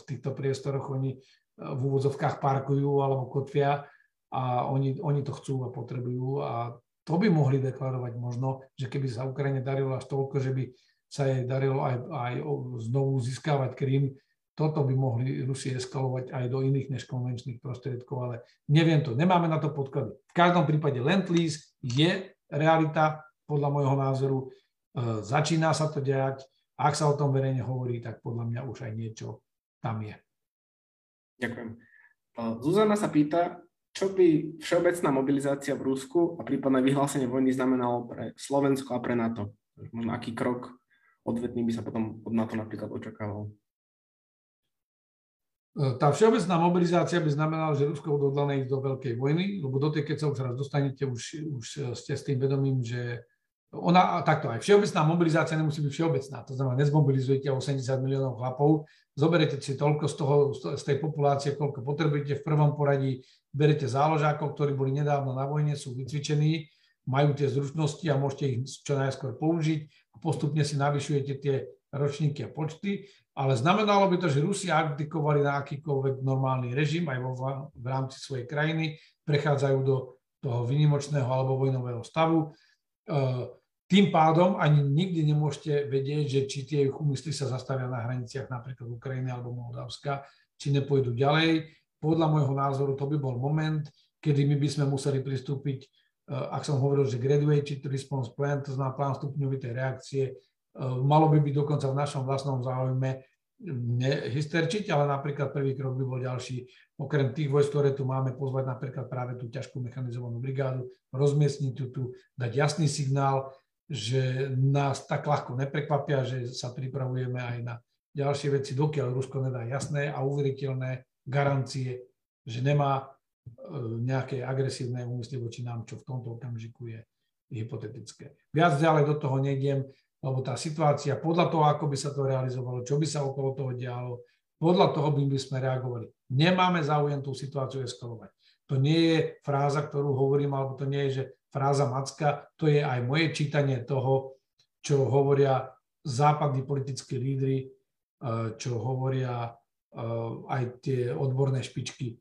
v týchto priestoroch oni e, v úvodzovkách parkujú alebo kotvia a oni, oni to chcú a potrebujú a to by mohli deklarovať možno, že keby sa Ukrajine darilo až toľko, že by sa jej darilo aj, aj znovu získavať Krym, toto by mohli Rusi eskalovať aj do iných než konvenčných prostriedkov, ale neviem to, nemáme na to podklady. V každom prípade Lend-Lease je realita, podľa môjho názoru. E, začína sa to diať, ak sa o tom verejne hovorí, tak podľa mňa už aj niečo tam je. Ďakujem. Zuzana sa pýta, čo by všeobecná mobilizácia v Rusku a prípadné vyhlásenie vojny znamenalo pre Slovensko a pre NATO? Možno aký krok odvetný by sa potom od NATO napríklad očakával? E, tá všeobecná mobilizácia by znamenala, že Rusko odhodlané ísť do veľkej vojny, lebo do tej, keď sa už raz dostanete, už, už ste s tým vedomím, že ona, takto aj všeobecná mobilizácia nemusí byť všeobecná, to znamená, nezmobilizujete 80 miliónov chlapov, zoberete si toľko z, toho, z tej populácie, koľko potrebujete v prvom poradí, berete záložákov, ktorí boli nedávno na vojne, sú vycvičení, majú tie zručnosti a môžete ich čo najskôr použiť a postupne si navyšujete tie ročníky a počty, ale znamenalo by to, že Rusi abdikovali na akýkoľvek normálny režim aj vo, v rámci svojej krajiny, prechádzajú do toho vynimočného alebo vojnového stavu. E, tým pádom ani nikdy nemôžete vedieť, že či tie úmysly sa zastavia na hraniciach napríklad Ukrajiny alebo Moldavska, či nepôjdu ďalej. Podľa môjho názoru to by bol moment, kedy my by sme museli pristúpiť, eh, ak som hovoril, že graduated response plan, to znamená plán stupňovitej reakcie, eh, malo by byť dokonca v našom vlastnom záujme nehysterčiť, ale napríklad prvý krok by bol ďalší. Okrem tých vojsk, ktoré tu máme, pozvať napríklad práve tú ťažkú mechanizovanú brigádu, rozmiestniť ju tu, dať jasný signál, že nás tak ľahko neprekvapia, že sa pripravujeme aj na ďalšie veci, dokiaľ Rusko nedá jasné a uveriteľné garancie, že nemá e, nejaké agresívne úmysly voči nám, čo v tomto okamžiku je hypotetické. Viac ďalej do toho nejdem, lebo tá situácia, podľa toho, ako by sa to realizovalo, čo by sa okolo toho dialo, podľa toho by, by sme reagovali. Nemáme záujem tú situáciu eskalovať. To nie je fráza, ktorú hovorím, alebo to nie je, že fráza Macka, to je aj moje čítanie toho, čo hovoria západní politickí lídry, e, čo hovoria Eh, aj tie odborné špičky eh,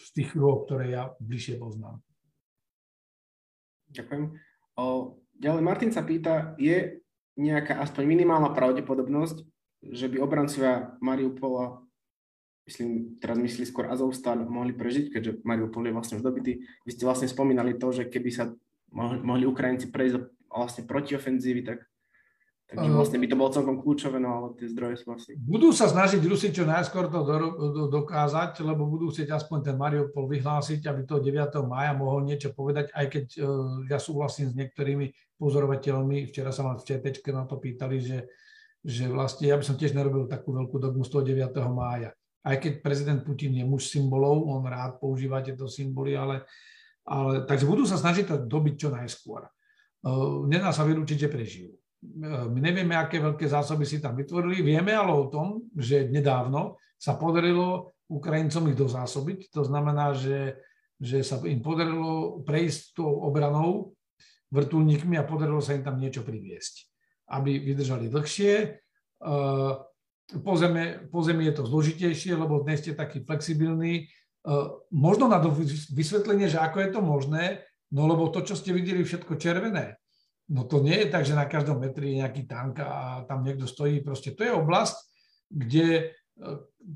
z tých rôk, ktoré ja bližšie poznám. Ďakujem. Ďalej Martin sa pýta, je nejaká aspoň minimálna pravdepodobnosť, že by obrancovia Mariupola, myslím, teraz myslí skôr Azovstal, mohli prežiť, keďže Mariupol je vlastne už dobitý. Vy ste vlastne spomínali to, že keby sa mohli, Ukrajinci prejsť vlastne proti ofenzívy, tak Takže vlastne by to bolo celkom kľúčové, no ale tie zdroje sú asi... Budú sa snažiť Rusi čo najskôr to do, do, dokázať, lebo budú chcieť aspoň ten Mariupol vyhlásiť, aby to 9. mája mohol niečo povedať, aj keď uh, ja súhlasím s niektorými pozorovateľmi, včera sa ma v ČT na to pýtali, že, že vlastne ja by som tiež nerobil takú veľkú dogmu z toho 9. mája. Aj keď prezident Putin je muž symbolov, on rád používa tieto symboly, ale, ale takže budú sa snažiť to dobiť čo najskôr. Uh, nedá sa vylúčiť, že prežijú my nevieme, aké veľké zásoby si tam vytvorili, vieme ale o tom, že nedávno sa podarilo Ukrajincom ich dozásobiť, to znamená, že, že sa im podarilo prejsť tou obranou vrtulníkmi a podarilo sa im tam niečo priviesť, aby vydržali dlhšie. Po zemi, po zemi je to zložitejšie, lebo dnes ste taký flexibilní. Možno na vysvetlenie, že ako je to možné, no lebo to, čo ste videli, všetko červené, No to nie je tak, že na každom metri je nejaký tank a tam niekto stojí. Proste to je oblasť, kde e,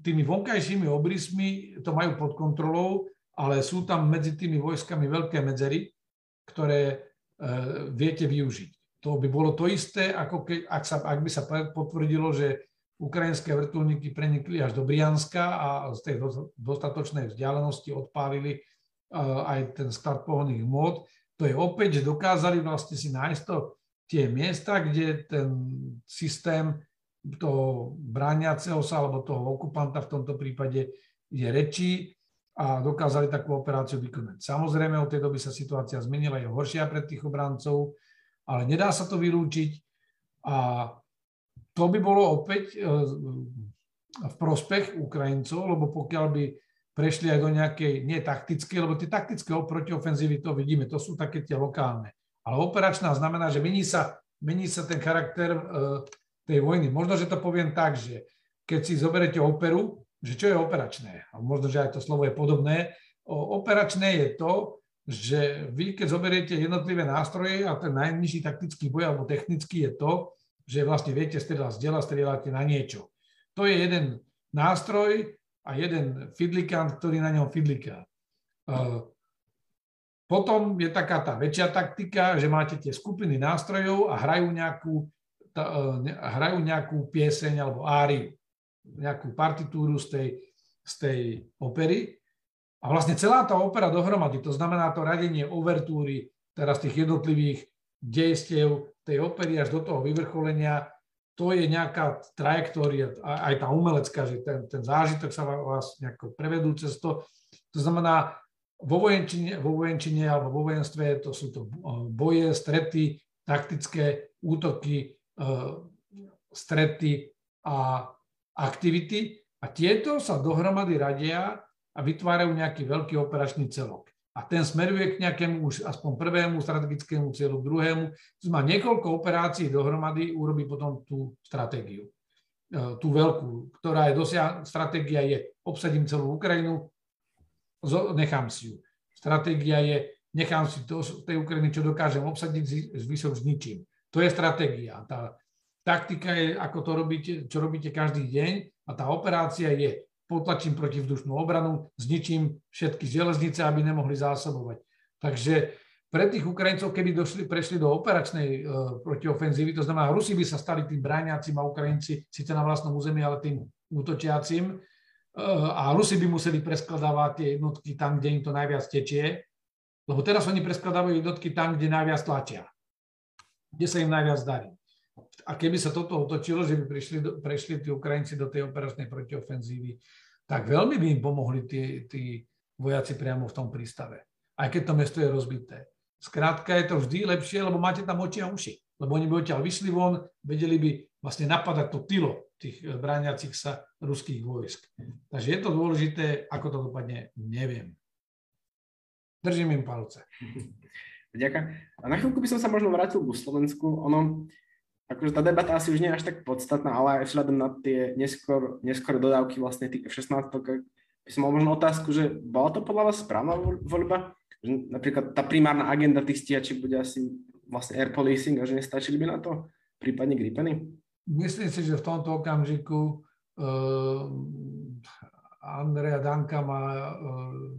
tými vonkajšími obrysmi to majú pod kontrolou, ale sú tam medzi tými vojskami veľké medzery, ktoré e, viete využiť. To by bolo to isté, ako keď, ak, sa, ak by sa potvrdilo, že ukrajinské vrtulníky prenikli až do Brianska a z tej dostatočnej vzdialenosti odpálili e, aj ten sklad pohonných môd, to je opäť, že dokázali vlastne si nájsť to, tie miesta, kde ten systém toho brániaceho sa alebo toho okupanta v tomto prípade je rečí a dokázali takú operáciu vykonať. Samozrejme, od tej doby sa situácia zmenila, je horšia pre tých obrancov, ale nedá sa to vylúčiť a to by bolo opäť e, v prospech Ukrajincov, lebo pokiaľ by prešli aj do nejakej, nie taktickej, lebo tie taktické protiofenzívy, to vidíme, to sú také tie lokálne. Ale operačná znamená, že mení sa, mení sa ten charakter e, tej vojny. Možno, že to poviem tak, že keď si zoberete operu, že čo je operačné, a možno, že aj to slovo je podobné, o, operačné je to, že vy, keď zoberiete jednotlivé nástroje a ten najnižší taktický boj alebo technický je to, že vlastne viete strieľať z diela, strieľate na niečo. To je jeden nástroj a jeden fidlikant, ktorý na ňom fidliká. Potom je taká tá väčšia taktika, že máte tie skupiny nástrojov a hrajú nejakú, tá, hrajú nejakú pieseň alebo áriu, nejakú partitúru z tej, z tej opery. A vlastne celá tá opera dohromady, to znamená to radenie overtúry, teraz tých jednotlivých dejstiev tej opery až do toho vyvrcholenia, to je nejaká trajektória, aj tá umelecká, že ten, ten zážitok sa vás nejako prevedú cez to. To znamená, vo vojenčine, vo vojenčine alebo vo vojenstve to sú to boje, strety, taktické útoky, e, strety a aktivity. A tieto sa dohromady radia a vytvárajú nejaký veľký operačný celok a ten smeruje k nejakému už aspoň prvému strategickému cieľu, druhému. To má niekoľko operácií dohromady, urobí potom tú stratégiu. E, tú veľkú, ktorá je dosiah... stratégia je obsadím celú Ukrajinu, nechám si ju. Stratégia je nechám si to, tej Ukrajiny, čo dokážem obsadiť, zvyšok zničím. To je stratégia. Tá taktika je, ako to robíte, čo robíte každý deň a tá operácia je potlačím protivzdušnú obranu, zničím všetky železnice, aby nemohli zásobovať. Takže pre tých Ukrajincov, keby došli, prešli do operačnej uh, protiofenzívy, to znamená, Rusi by sa stali tým bráňacím a Ukrajinci síce na vlastnom území, ale tým útočiacim. Uh, a Rusi by museli preskladávať tie jednotky tam, kde im to najviac tečie, lebo teraz oni preskladávajú jednotky tam, kde najviac tlačia, kde sa im najviac darí. A keby sa toto otočilo, že by prišli prešli tí Ukrajinci do tej operačnej protiofenzívy, tak veľmi by im pomohli tí, tí vojaci priamo v tom prístave. Aj keď to mesto je rozbité. Skrátka je to vždy lepšie, lebo máte tam oči a uši. Lebo oni by odtiaľ vyšli von, vedeli by vlastne napadať to tylo tých eh, brániacich sa ruských vojsk. Takže je to dôležité, ako to dopadne, neviem. Držím im palce. Ďakujem. A na chvíľku by som sa možno vrátil ku Slovensku. Ono, akože tá debata asi už nie je až tak podstatná, ale aj vzhľadom na tie neskôr, neskôr dodávky vlastne tých F-16, by som mal možno otázku, že bola to podľa vás správna voľba? Že napríklad tá primárna agenda tých stíhačiek bude asi vlastne air policing a že nestačili by na to prípadne Gripeny? Myslím si, že v tomto okamžiku uh, Andrea Danka má uh,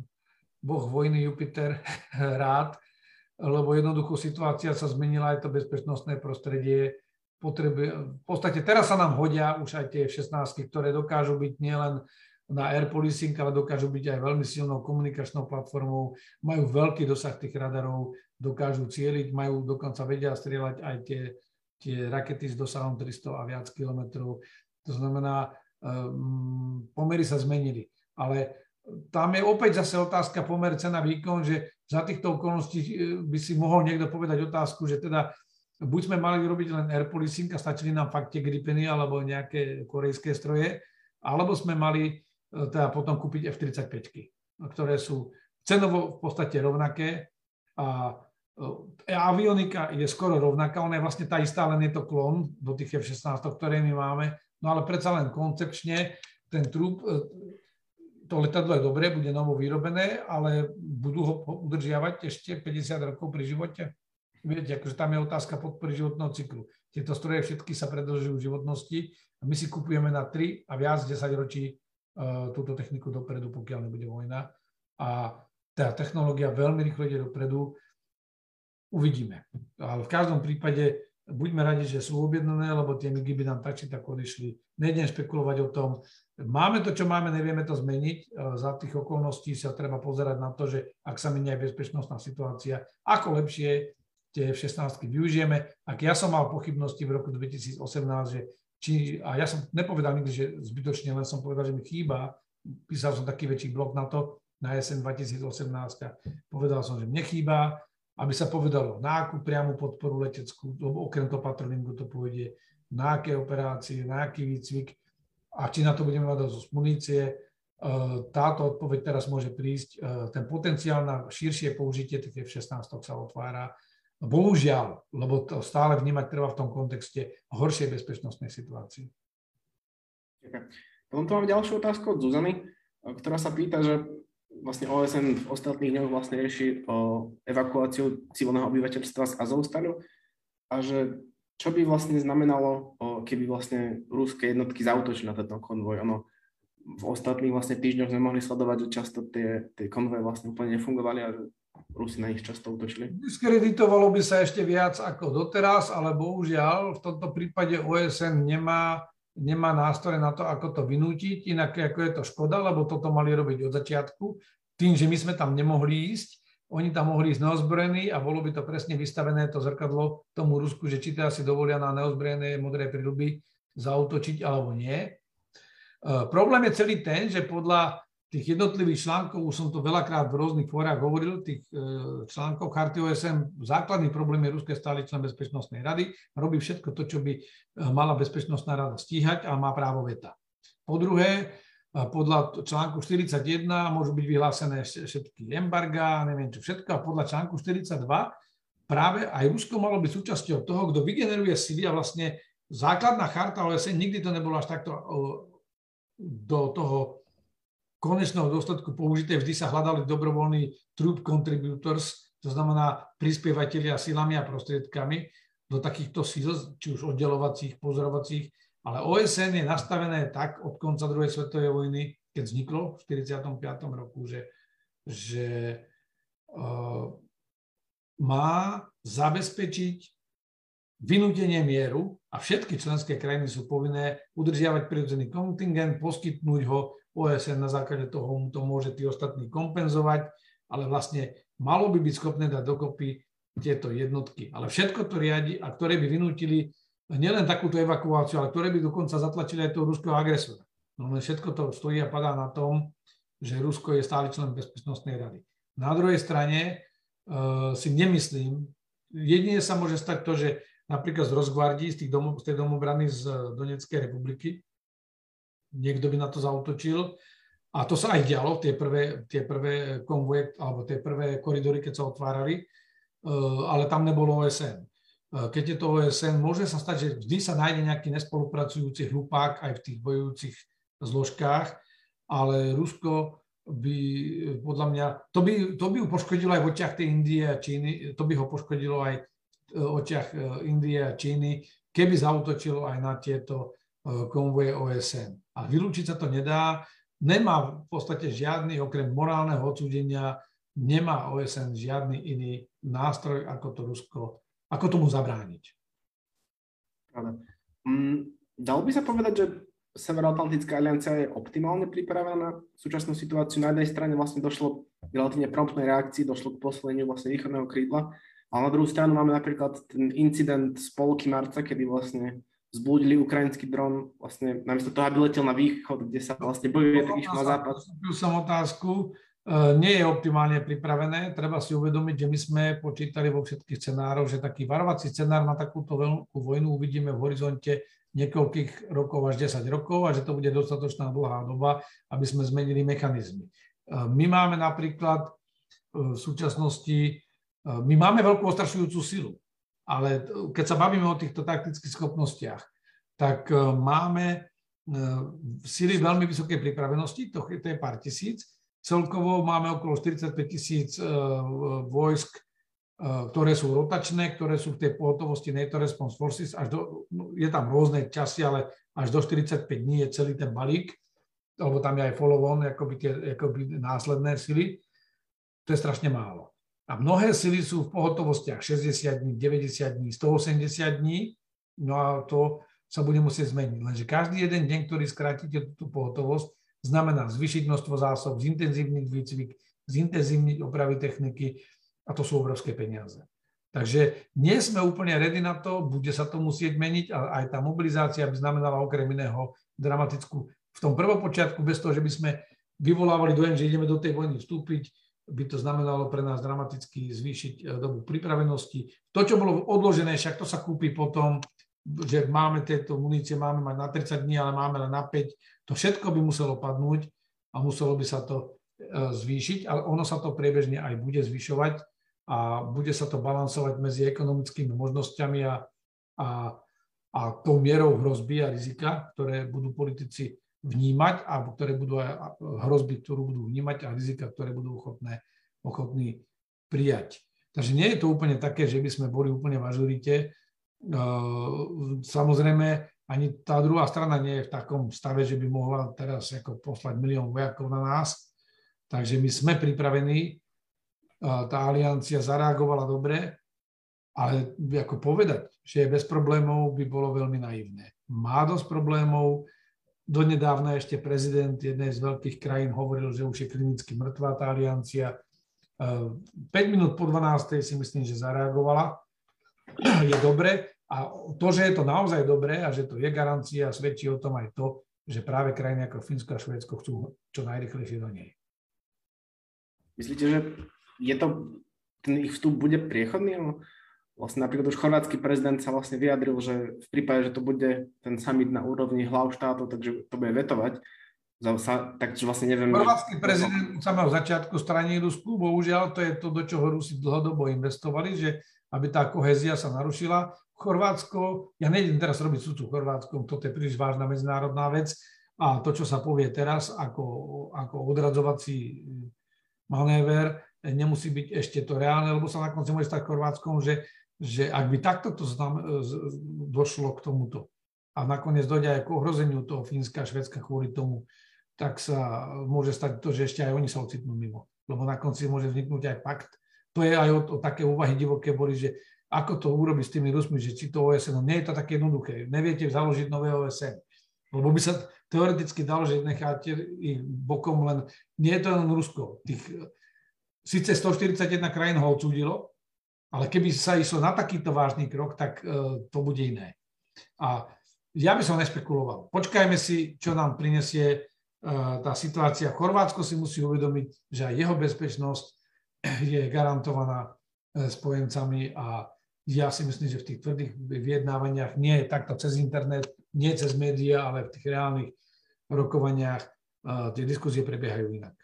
boh vojny Jupiter rád, lebo jednoducho situácia sa zmenila, aj to bezpečnostné prostredie potrebuje, v podstate teraz sa nám hodia už aj tie F-16, ktoré dokážu byť nielen na air policing, ale dokážu byť aj veľmi silnou komunikačnou platformou, majú veľký dosah tých radarov, dokážu cieliť, majú dokonca vedia strieľať aj tie, tie rakety s dosahom 300 a viac kilometrov. To znamená, um, pomery sa zmenili. Ale tam je opäť zase otázka pomer cena výkon, že za týchto okolností eh, by si mohol niekto povedať otázku, že teda buď sme mali robiť len air policing a stačili nám fakt tie Gripeny alebo nejaké korejské stroje, alebo sme mali e, teda potom kúpiť F-35, ktoré sú cenovo v podstate rovnaké a e, avionika je skoro rovnaká, ona je vlastne tá istá, len je to klon do tých F-16, ktoré my máme, no ale predsa len koncepčne ten trup, e, to letadlo je dobré, bude novo vyrobené, ale budú ho udržiavať ešte 50 rokov pri živote? Viete, akože tam je otázka podpory životného cyklu. Tieto stroje všetky sa predlžujú životnosti a my si kupujeme na 3 a viac 10 ročí uh, túto techniku dopredu, pokiaľ nebude vojna. A tá technológia veľmi rýchlo ide dopredu. Uvidíme. Ale v každom prípade buďme radi, že sú objednané, lebo tie migy by nám tak či tak odišli. Nejdem špekulovať o tom. Máme to, čo máme, nevieme to zmeniť. Za tých okolností sa treba pozerať na to, že ak sa menia aj bezpečnostná situácia, ako lepšie tie F-16 využijeme. Ak ja som mal pochybnosti v roku 2018, že či, a ja som nepovedal nikdy, že zbytočne, len som povedal, že mi chýba, písal som taký väčší blok na to, na jeseň 2018. Povedal som, že mne chýba, aby sa povedalo, na akú priamu podporu leteckú, okrem toho patrollingu to povedie, na aké operácie, na aký výcvik a či na to budeme mať dosť munície. E, táto odpoveď teraz môže prísť. E, ten potenciál na širšie použitie tých F-16 sa otvára Bohužiaľ, lebo to stále vnímať treba v tom kontexte horšej bezpečnostnej situácii. Potom tu mám ďalšiu otázku od Zuzany, ktorá sa pýta, že vlastne OSN v ostatných dňoch vlastne rieši o evakuáciu civilného obyvateľstva z Azovstanu a že čo by vlastne znamenalo, keby vlastne ruské jednotky zautočili na tento konvoj? Ono, v ostatných vlastne týždňoch sme mohli sledovať, že často tie, tie konvoje vlastne úplne nefungovali a Rusi na nich často útočili. Diskreditovalo by sa ešte viac ako doteraz, ale bohužiaľ v tomto prípade OSN nemá, nemá nástroje na to, ako to vynútiť. Inak ako je to škoda, lebo toto mali robiť od začiatku. Tým, že my sme tam nemohli ísť, oni tam mohli ísť neozbrojení a bolo by to presne vystavené to zrkadlo tomu Rusku, že či teda si dovolia na neozbrojené modré príľuby zautočiť alebo nie. E, problém je celý ten, že podľa tých jednotlivých článkov, už som to veľakrát v rôznych fórach hovoril, tých e, článkov Charty OSN, základný problém je Ruské stály člen Bezpečnostnej rady, robí všetko to, čo by e, mala Bezpečnostná rada stíhať a má právo veta. Po druhé, podľa článku 41 môžu byť vyhlásené všetky embarga, neviem čo všetko, a podľa článku 42 práve aj Rusko malo byť súčasťou toho, kto vygeneruje sily a vlastne základná charta OSN nikdy to nebolo až takto do toho konečného dôsledku použité, vždy sa hľadali dobrovoľní troop contributors, to znamená prispievateľia silami a prostriedkami do takýchto síl, či už oddelovacích, pozorovacích, ale OSN je nastavené tak od konca druhej svetovej vojny, keď vzniklo v 45. roku, že, že uh, má zabezpečiť vynútenie mieru a všetky členské krajiny sú povinné udržiavať prirodzený kontingent, poskytnúť ho OSN na základe toho mu to môže tí ostatní kompenzovať, ale vlastne malo by byť schopné dať dokopy tieto jednotky. Ale všetko to riadi a ktoré by vynútili nielen takúto evakuáciu, ale ktoré by dokonca zatlačili aj toho ruského agresora. No len všetko to stojí a padá na tom, že Rusko je stále člen Bezpečnostnej rady. Na druhej strane uh, si nemyslím, jedine sa môže stať to, že napríklad z Rozgvardí, z, tých domov, z tej domobrany z Donetskej republiky, niekto by na to zautočil. A to sa aj dialo, tie prvé, tie prvé konvoje, alebo tie prvé koridory, keď sa otvárali, uh, ale tam nebolo OSN keď je to OSN, môže sa stať, že vždy sa nájde nejaký nespolupracujúci hlupák aj v tých bojujúcich zložkách, ale Rusko by podľa mňa, to by, to by ho poškodilo aj v očiach tej Indie a Číny, to by ho poškodilo aj v očiach e, Indie a Číny, keby zautočilo aj na tieto e, konvoje OSN. A vylúčiť sa to nedá, nemá v podstate žiadny, okrem morálneho odsúdenia, nemá OSN žiadny iný nástroj, ako to Rusko ako tomu zabrániť? Mm, dalo by sa povedať, že Severoatlantická aliancia je optimálne pripravená na súčasnú situáciu. Na jednej strane vlastne došlo k relatívne promptnej reakcii, došlo k posilneniu vlastne východného krídla, ale na druhú stranu máme napríklad ten incident z polky marca, kedy vlastne zblúdili ukrajinský dron, vlastne namiesto toho, aby letel na východ, kde sa vlastne bojuje, tak išiel na západ. som otázku, E, nie je optimálne pripravené. Treba si uvedomiť, že my sme počítali vo všetkých scenároch, že taký varovací scenár na takúto veľkú vojnu uvidíme v horizonte niekoľkých rokov až 10 rokov a že to bude dostatočná dlhá doba, aby sme zmenili mechanizmy. E, my máme napríklad e, v súčasnosti, my máme veľkú ostrašujúcu silu, ale keď sa bavíme o týchto taktických schopnostiach, tak máme sily veľmi vysokej pripravenosti, to je pár tisíc, Celkovo máme okolo 45 tisíc e, vojsk, e, ktoré sú rotačné, ktoré sú v tej pohotovosti NATO Response Forces. Až do, no, je tam rôzne časy, ale až do 45 dní je celý ten balík, alebo tam je aj follow-on, akoby, tie, akoby následné sily. To je strašne málo. A mnohé sily sú v pohotovostiach 60 dní, 90 dní, 180 dní, no a to sa bude musieť zmeniť. Lenže každý jeden deň, ktorý skrátite tú pohotovosť, znamená zvyšiť množstvo zásob, zintenzívniť výcvik, zintenzívniť opravy techniky a to sú obrovské peniaze. Takže nie sme úplne ready na to, bude sa to musieť meniť a aj tá mobilizácia by znamenala okrem iného dramatickú, v tom prvopočiatku, bez toho, že by sme vyvolávali dojem, že ideme do tej vojny vstúpiť, by to znamenalo pre nás dramaticky zvýšiť eh, dobu pripravenosti. To, čo bolo odložené, však to sa kúpi potom, že máme tieto munície, máme mať na 30 dní, ale máme len na 5, to všetko by muselo padnúť a muselo by sa to e, zvýšiť, ale ono sa to priebežne aj bude zvyšovať a bude sa to balansovať medzi ekonomickými možnosťami a, a, a tou mierou hrozby a rizika, ktoré budú politici vnímať a ktoré budú aj hrozby, ktorú budú vnímať a rizika, ktoré budú ochotné, ochotní prijať. Takže nie je to úplne také, že by sme boli úplne v ažurite. Samozrejme, ani tá druhá strana nie je v takom stave, že by mohla teraz ako poslať milión vojakov na nás. Takže my sme pripravení, tá aliancia zareagovala dobre, ale ako povedať, že je bez problémov, by bolo veľmi naivné. Má dosť problémov, donedávna ešte prezident jednej z veľkých krajín hovoril, že už je klinicky mŕtvá tá aliancia. 5 minút po 12. si myslím, že zareagovala je dobre a to, že je to naozaj dobré a že to je garancia, svedčí o tom aj to, že práve krajiny ako Fínsko a Švédsko chcú čo najrychlejšie do nej. Myslíte, že je to, ten ich vstup bude priechodný? Vlastne napríklad už chorvátsky prezident sa vlastne vyjadril, že v prípade, že to bude ten summit na úrovni hlav štátov, takže to bude vetovať. Sa, takže vlastne neviem... Chorvátsky prezident od samého začiatku straní Rusku, bohužiaľ to je to, do čoho Rusi dlhodobo investovali, že aby tá kohezia sa narušila. Chorvátsko, ja nejdem teraz robiť súcu Chorvátskom, toto je príliš vážna medzinárodná vec a to, čo sa povie teraz ako, ako odradzovací manéver, nemusí byť ešte to reálne, lebo sa na konci môže stať Chorvátskom, že, že ak by takto to znam, došlo k tomuto a nakoniec dojde aj k ohrozeniu toho Fínska a Švedska kvôli tomu, tak sa môže stať to, že ešte aj oni sa ocitnú mimo. Lebo na konci môže vzniknúť aj pakt, to je aj o, o také úvahy divoké boli, že ako to urobiť s tými Rusmi, že či to OSN, no nie je to také jednoduché. Neviete založiť nové OSN. Lebo by sa teoreticky dalo, že necháte ich bokom len, nie je to len Rusko. Tých, síce 141 krajín ho odsúdilo, ale keby sa išlo na takýto vážny krok, tak uh, to bude iné. A ja by som nespekuloval. Počkajme si, čo nám prinesie uh, tá situácia. Chorvátsko si musí uvedomiť, že aj jeho bezpečnosť je garantovaná e, spojencami a ja si myslím, že v tých tvrdých vyjednávaniach nie je takto cez internet, nie cez médiá, ale v tých reálnych rokovaniach e, tie diskusie prebiehajú inak.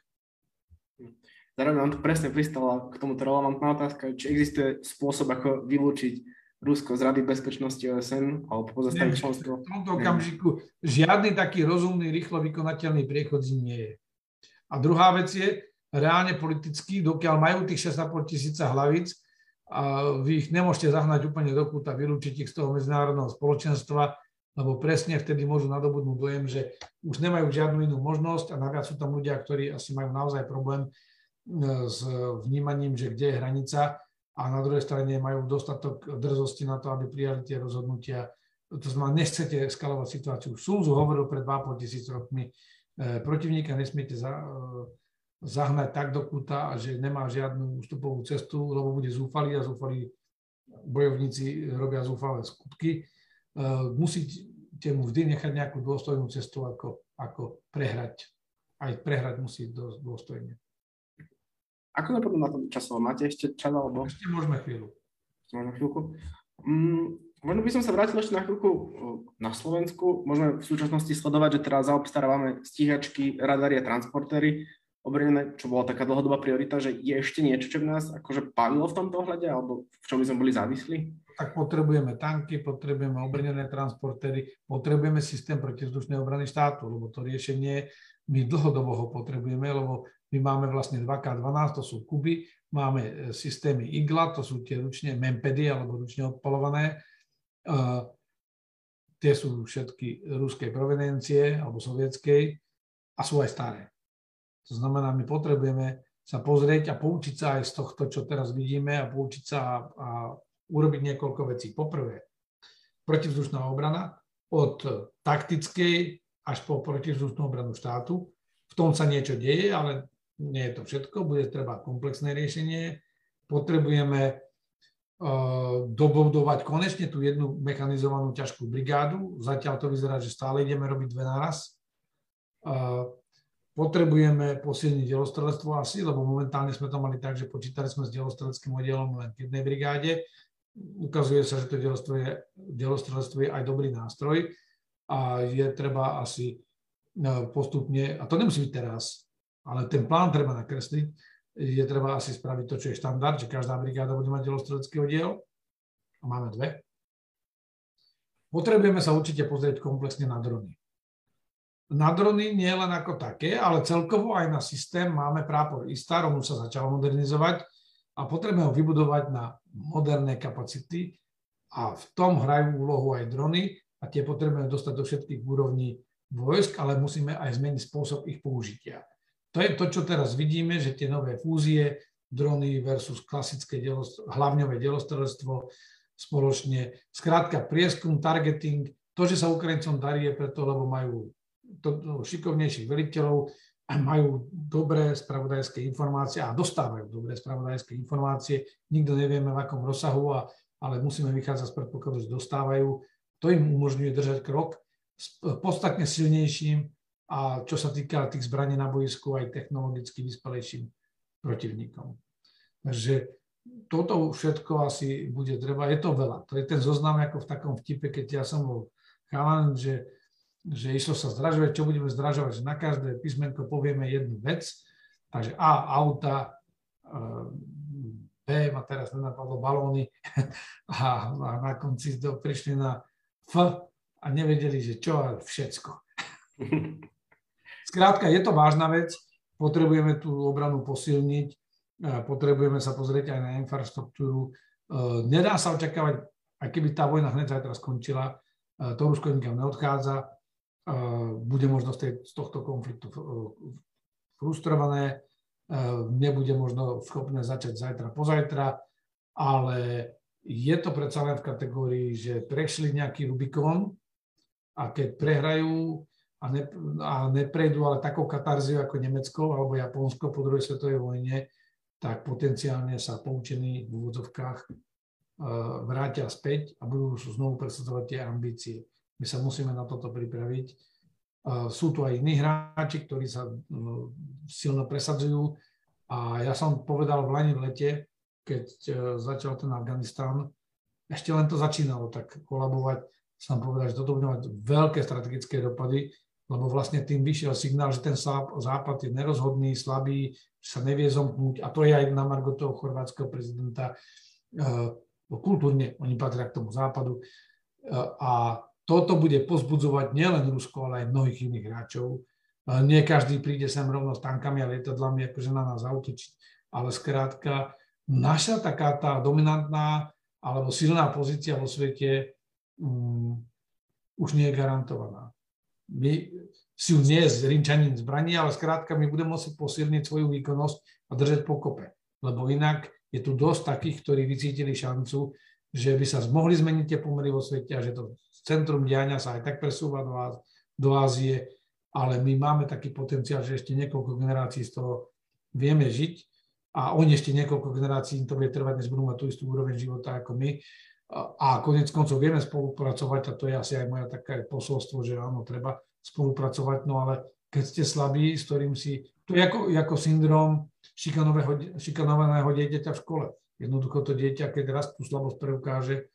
Zároveň vám tu presne pristala k tomuto relevantná otázka, či existuje spôsob, ako vylúčiť Rusko z Rady bezpečnosti OSN alebo pozastaviť členstvo? V tomto okamžiku žiadny taký rozumný, rýchlo vykonateľný priechod nie je. A druhá vec je, reálne politicky, dokiaľ majú tých 6,5 tisíca hlavíc, a vy ich nemôžete zahnať úplne do kúta, vylúčiť ich z toho medzinárodného spoločenstva, lebo presne vtedy môžu nadobudnúť dojem, že už nemajú žiadnu inú možnosť a naviac sú tam ľudia, ktorí asi majú naozaj problém s vnímaním, že kde je hranica a na druhej strane majú dostatok drzosti na to, aby prijali tie rozhodnutia. To znamená, nechcete eskalovať situáciu. Súzu hovoril pred 2,5 tisíc rokmi, e, protivníka nesmiete za, e, zahnať tak do kúta, že nemá žiadnu ústupovú cestu, lebo bude zúfalý a zúfalí bojovníci robia zúfalé skutky. E, musíte mu vždy nechať nejakú dôstojnú cestu, ako, ako prehrať. Aj prehrať musí dôstojne. Ako to potom na tom časovo? Máte ešte čas alebo? Ešte môžeme chvíľu. Môžeme chvíľku. Mm, možno by som sa vrátil ešte na chvíľku na Slovensku. Môžeme v súčasnosti sledovať, že teraz zaobstarávame stíhačky, radary a transportéry obrnené, čo bola taká dlhodobá priorita, že je ešte niečo, čo by nás akože pálilo v tomto ohľade, alebo v čom by sme boli závislí? Tak potrebujeme tanky, potrebujeme obrnené transportéry, potrebujeme systém protizdušnej obrany štátu, lebo to riešenie my dlhodobo ho potrebujeme, lebo my máme vlastne 2K12, to sú kuby, máme e, systémy IGLA, to sú tie ručne mempedy alebo ručne odpalované. Uh, tie sú všetky ruskej provenencie alebo sovietskej a sú aj staré. To znamená, my potrebujeme sa pozrieť a poučiť sa aj z tohto, čo teraz vidíme a poučiť sa a, a urobiť niekoľko vecí. Poprvé, protivzdušná obrana od taktickej až po protivzdušnú obranu štátu. V tom sa niečo deje, ale nie je to všetko, bude treba komplexné riešenie. Potrebujeme uh, dobudovať konečne tú jednu mechanizovanú ťažkú brigádu. Zatiaľ to vyzerá, že stále ideme robiť dve naraz. Uh, Potrebujeme posilniť delostrelectvo asi, lebo momentálne sme to mali tak, že počítali sme s delostreleckým oddielom len v jednej brigáde. Ukazuje sa, že to delostrelectvo je aj dobrý nástroj a je treba asi no, postupne, a to nemusí byť teraz, ale ten plán treba nakresliť, je treba asi spraviť to, čo je štandard, že každá brigáda bude mať delostrelecký oddiel a máme dve. Potrebujeme sa určite pozrieť komplexne na drony na drony nie len ako také, ale celkovo aj na systém máme prápor ISTAR, on sa začal modernizovať a potrebujeme ho vybudovať na moderné kapacity A v tom hrajú úlohu aj drony a tie potrebujeme dostať do všetkých úrovní vojsk, ale musíme aj zmeniť spôsob ich použitia. To je to, čo teraz vidíme, že tie nové fúzie, drony versus klasické hlavňové delostrelectvo spoločne. Skrátka, prieskum, targeting, to, že sa Ukrajincom darí, je preto, lebo majú to, šikovnejších veliteľov, majú dobré spravodajské informácie a dostávajú dobré spravodajské informácie. Nikto nevieme v akom rozsahu, a, ale musíme vychádzať z predpokladu, že dostávajú. To im umožňuje držať krok s podstatne silnejším a čo sa týka tých zbraní na boisku aj technologicky vyspelejším protivníkom. Takže toto všetko asi bude treba, je to veľa. To je ten zoznam ako v takom vtipe, keď ja som bol chalan, že že išlo sa zdražovať, čo budeme zdražovať, že na každé písmenko povieme jednu vec, takže A, auta, eh, B, ma teraz nenapadlo balóny a, a na konci prišli na F a nevedeli, že čo a všetko. Skrátka, je to vážna vec, potrebujeme tú obranu posilniť, eh, potrebujeme sa pozrieť aj na infraštruktúru. Eh, nedá sa očakávať, aj keby tá vojna hneď zajtra skončila, to Rusko nikam neodchádza, bude možno z, tej, z tohto konfliktu frustrované, nebude možno schopné začať zajtra, pozajtra, ale je to predsa len v kategórii, že prešli nejaký Rubikon a keď prehrajú a, ne, a neprejdú ale takou katarziou ako Nemecko alebo Japonsko po druhej svetovej vojne, tak potenciálne sa poučení v úvodzovkách vrátia späť a budú znovu presadzovať tie ambície. My sa musíme na toto pripraviť. Sú tu aj iní hráči, ktorí sa no, silno presadzujú. A ja som povedal v Lani v lete, keď e, začal ten Afganistán, ešte len to začínalo tak kolabovať, som povedal, že toto bude mať veľké strategické dopady, lebo vlastne tým vyšiel signál, že ten západ je nerozhodný, slabý, sa nevie zomknúť a to je aj na margo toho chorvátskeho prezidenta. E, kultúrne oni patria k tomu západu e, a toto bude pozbudzovať nielen Rusko, ale aj mnohých iných hráčov. Nie každý príde sem rovno s tankami a lietadlami, akože na nás zautočiť, ale skrátka naša taká tá dominantná alebo silná pozícia vo svete um, už nie je garantovaná. My si ju z rinčaním zbraní, ale skrátka my budeme musieť posilniť svoju výkonnosť a držať pokope. Lebo inak je tu dosť takých, ktorí vycítili šancu, že by sa mohli zmeniť tie pomery vo svete a že to centrum diania sa aj tak presúva do, do Ázie, ale my máme taký potenciál, že ešte niekoľko generácií z toho vieme žiť a oni ešte niekoľko generácií im to bude trvať, než budú mať tú istú úroveň života ako my. A konec koncov vieme spolupracovať a to je asi aj moja také posolstvo, že áno, treba spolupracovať, no ale keď ste slabí, s ktorým si... To je ako, ako syndrom šikanovaného dieťaťa v škole. Jednoducho to dieťa, keď raz tú slabosť preukáže,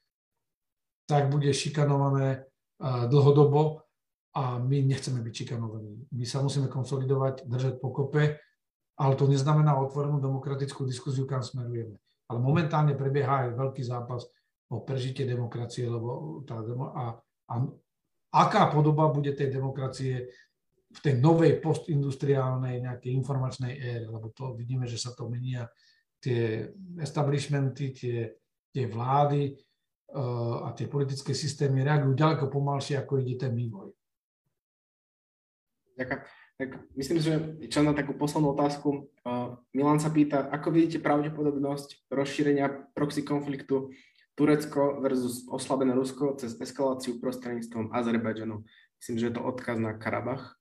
tak bude šikanované dlhodobo a my nechceme byť šikanovaní. My sa musíme konsolidovať, držať pokope, ale to neznamená otvorenú demokratickú diskuziu, kam smerujeme. Ale momentálne prebieha aj veľký zápas o prežitie demokracie, lebo tá demo, a, a aká podoba bude tej demokracie v tej novej postindustriálnej nejakej informačnej ére, lebo to vidíme, že sa to menia tie establishmenty, tie, tie vlády, Eh, a tie politické systémy reagujú ďaleko pomalšie, ako ide ten vývoj. Ďakujem. Tak myslím, že čo na takú poslednú otázku. Eh, Milan sa pýta, ako vidíte pravdepodobnosť rozšírenia proxy konfliktu Turecko versus oslabené Rusko cez eskaláciu prostredníctvom Azerbajdžanu. Myslím, že je to odkaz na Karabach.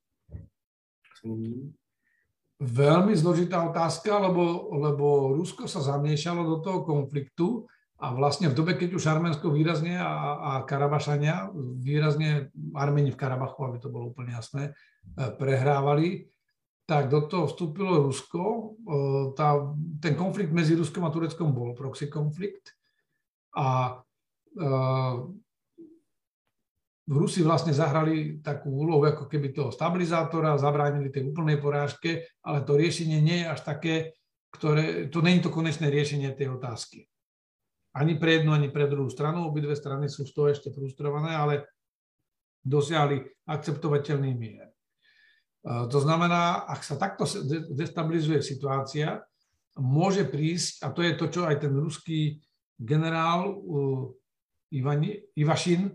Veľmi zložitá otázka, lebo, lebo Rusko sa zamiešalo do toho konfliktu a vlastne v dobe, keď už Arménsko výrazne a, a Karabašania, výrazne Armeni v Karabachu, aby to bolo úplne jasné, e, prehrávali, tak do toho vstúpilo Rusko. E, tá, ten konflikt medzi Ruskom a Tureckom bol proxy konflikt a uh, Rusi vlastne zahrali takú úlohu ako keby toho stabilizátora, zabránili tej úplnej porážke, ale to riešenie nie je až také, ktoré, to je to konečné riešenie tej otázky ani pre jednu, ani pre druhú stranu. Obidve strany sú z toho ešte frustrované, ale dosiahli akceptovateľný mier. To znamená, ak sa takto destabilizuje situácia, môže prísť, a to je to, čo aj ten ruský generál Ivašin,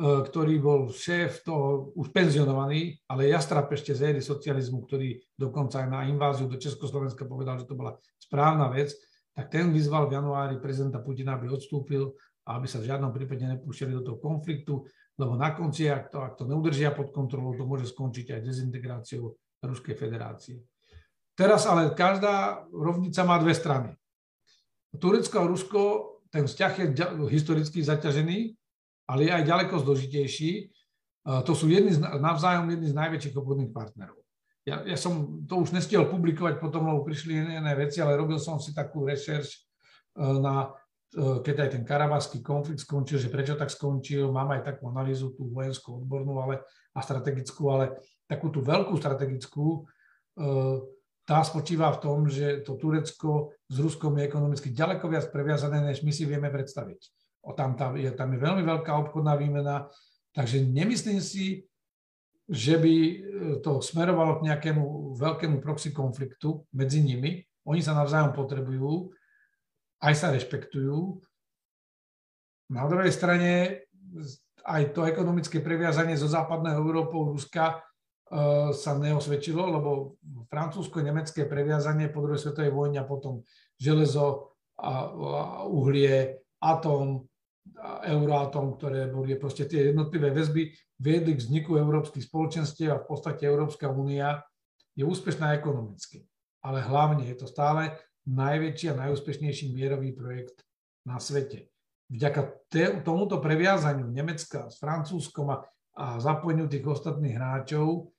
ktorý bol šéf toho už penzionovaný, ale jastrap ešte z éry socializmu, ktorý dokonca aj na inváziu do Československa povedal, že to bola správna vec, tak ten vyzval v januári prezidenta Putina, aby odstúpil a aby sa v žiadnom prípade nepúšťali do toho konfliktu, lebo na konci, ak to, ak to neudržia pod kontrolou, to môže skončiť aj dezintegráciou Ruskej federácie. Teraz ale každá rovnica má dve strany. Turecko a Rusko, ten vzťah je historicky zaťažený, ale je aj ďaleko zložitejší. To sú jedni navzájom jedni z najväčších obchodných partnerov. Ja, ja som to už nestiel publikovať, potom lebo prišli iné veci, ale robil som si takú rešerš e, na e, keď aj ten karabáský konflikt skončil, že prečo tak skončil, mám aj takú analýzu, tú vojenskú odbornú ale, a strategickú, ale takú tú veľkú strategickú, e, tá spočíva v tom, že to Turecko s Ruskom je ekonomicky ďaleko viac previazané, než my si vieme predstaviť. O tam, tam, je, tam je veľmi veľká obchodná výmena, takže nemyslím si, že by e, to smerovalo k nejakému veľkému proxy konfliktu medzi nimi. Oni sa navzájom potrebujú, aj sa rešpektujú. Na druhej strane aj to ekonomické previazanie so západnou Európou Ruska sa neosvedčilo, lebo francúzsko-nemecké previazanie po druhej svetovej vojne a potom železo a, uhlie, atóm, euroatom, ktoré boli proste tie jednotlivé väzby, viedli k vzniku európskych spoločenstiev a v podstate Európska únia je úspešná ekonomicky. Ale hlavne je to stále najväčší a najúspešnejší mierový projekt na svete. Vďaka tomuto previazaniu Nemecka s Francúzskom a, a zapojeniu tých ostatných hráčov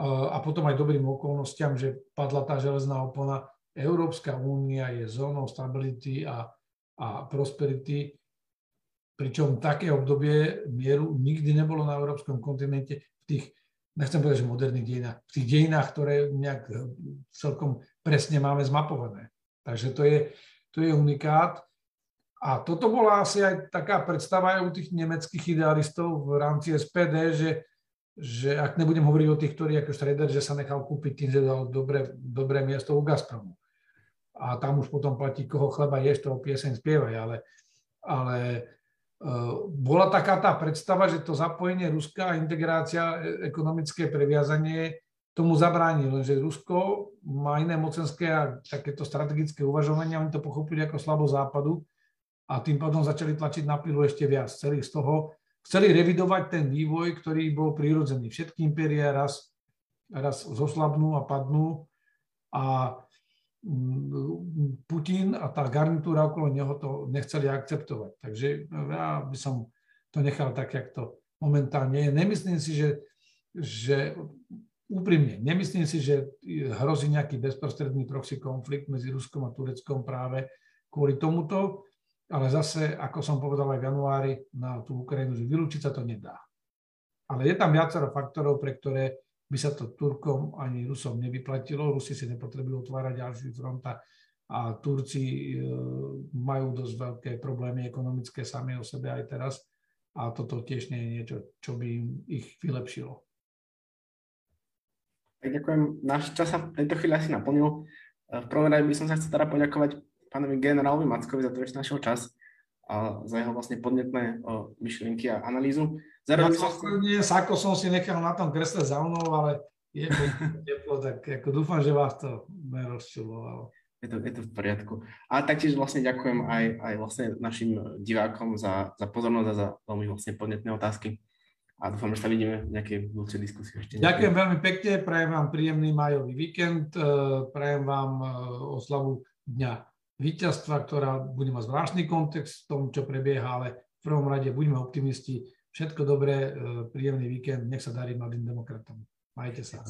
a potom aj dobrým okolnostiam, že padla tá železná opona. Európska únia je zónou stability a, a prosperity, pričom také obdobie mieru nikdy nebolo na európskom kontinente v tých, nechcem povedať, že moderných dejinách, v tých dejinách, ktoré nejak celkom presne máme zmapované. Takže to je, to je unikát. A toto bola asi aj taká predstava aj u tých nemeckých idealistov v rámci SPD, že že ak nebudem hovoriť o tých, ktorí ako Schroeder, že sa nechal kúpiť tým, že dal dobré, dobré miesto u Gazpromu. A tam už potom platí, koho chleba ješ, toho pieseň spievaj, ale, ale uh, bola taká tá predstava, že to zapojenie Ruska a integrácia, e, ekonomické previazanie tomu zabráni, lenže Rusko má iné mocenské a takéto strategické uvažovania, oni to pochopili ako slabo západu a tým pádom začali tlačiť na pilu ešte viac. Celých z toho chceli revidovať ten vývoj, ktorý bol prirodzený. Všetky impéria raz, raz zoslabnú a padnú a mm, Putin a tá garnitúra okolo neho to nechceli akceptovať. Takže ja by som to nechal tak, jak to momentálne je. Nemyslím si, že, že úprimne, nemyslím si, že hrozí nejaký bezprostredný proxy konflikt medzi Ruskom a Tureckom práve kvôli tomuto ale zase, ako som povedal aj v januári na tú Ukrajinu, že vylúčiť sa to nedá. Ale je tam viacero faktorov, pre ktoré by sa to Turkom ani Rusom nevyplatilo. Rusi si nepotrebujú otvárať ďalší fronta a Turci e, majú dosť veľké problémy ekonomické sami o sebe aj teraz a toto tiež nie je niečo, čo by im ich vylepšilo. Tak ďakujem. Náš čas sa v tejto chvíli asi naplnil. E, v prvom rade by som sa chcel teda poďakovať pánovi generálovi Mackovi za to, že našiel čas a za jeho vlastne podnetné o, myšlienky a analýzu. Zároveň ja som... Nie, Sako som si nechal na tom kresle za mnou, ale je to teplo, tak ako dúfam, že vás to nerozčulovalo. Je to, je to v poriadku. A taktiež vlastne ďakujem aj, aj vlastne našim divákom za, za pozornosť a za veľmi vlastne podnetné otázky. A dúfam, že sa vidíme v nejakej budúcej diskusii ešte. Ďakujem veľmi pekne, prajem vám príjemný majový víkend, eh, prajem vám eh, oslavu Dňa víťazstva, ktorá bude mať zvláštny kontext v tom, čo prebieha, ale v prvom rade buďme optimisti. Všetko dobré, e, príjemný víkend, nech sa darí mladým demokratom. Majte sa.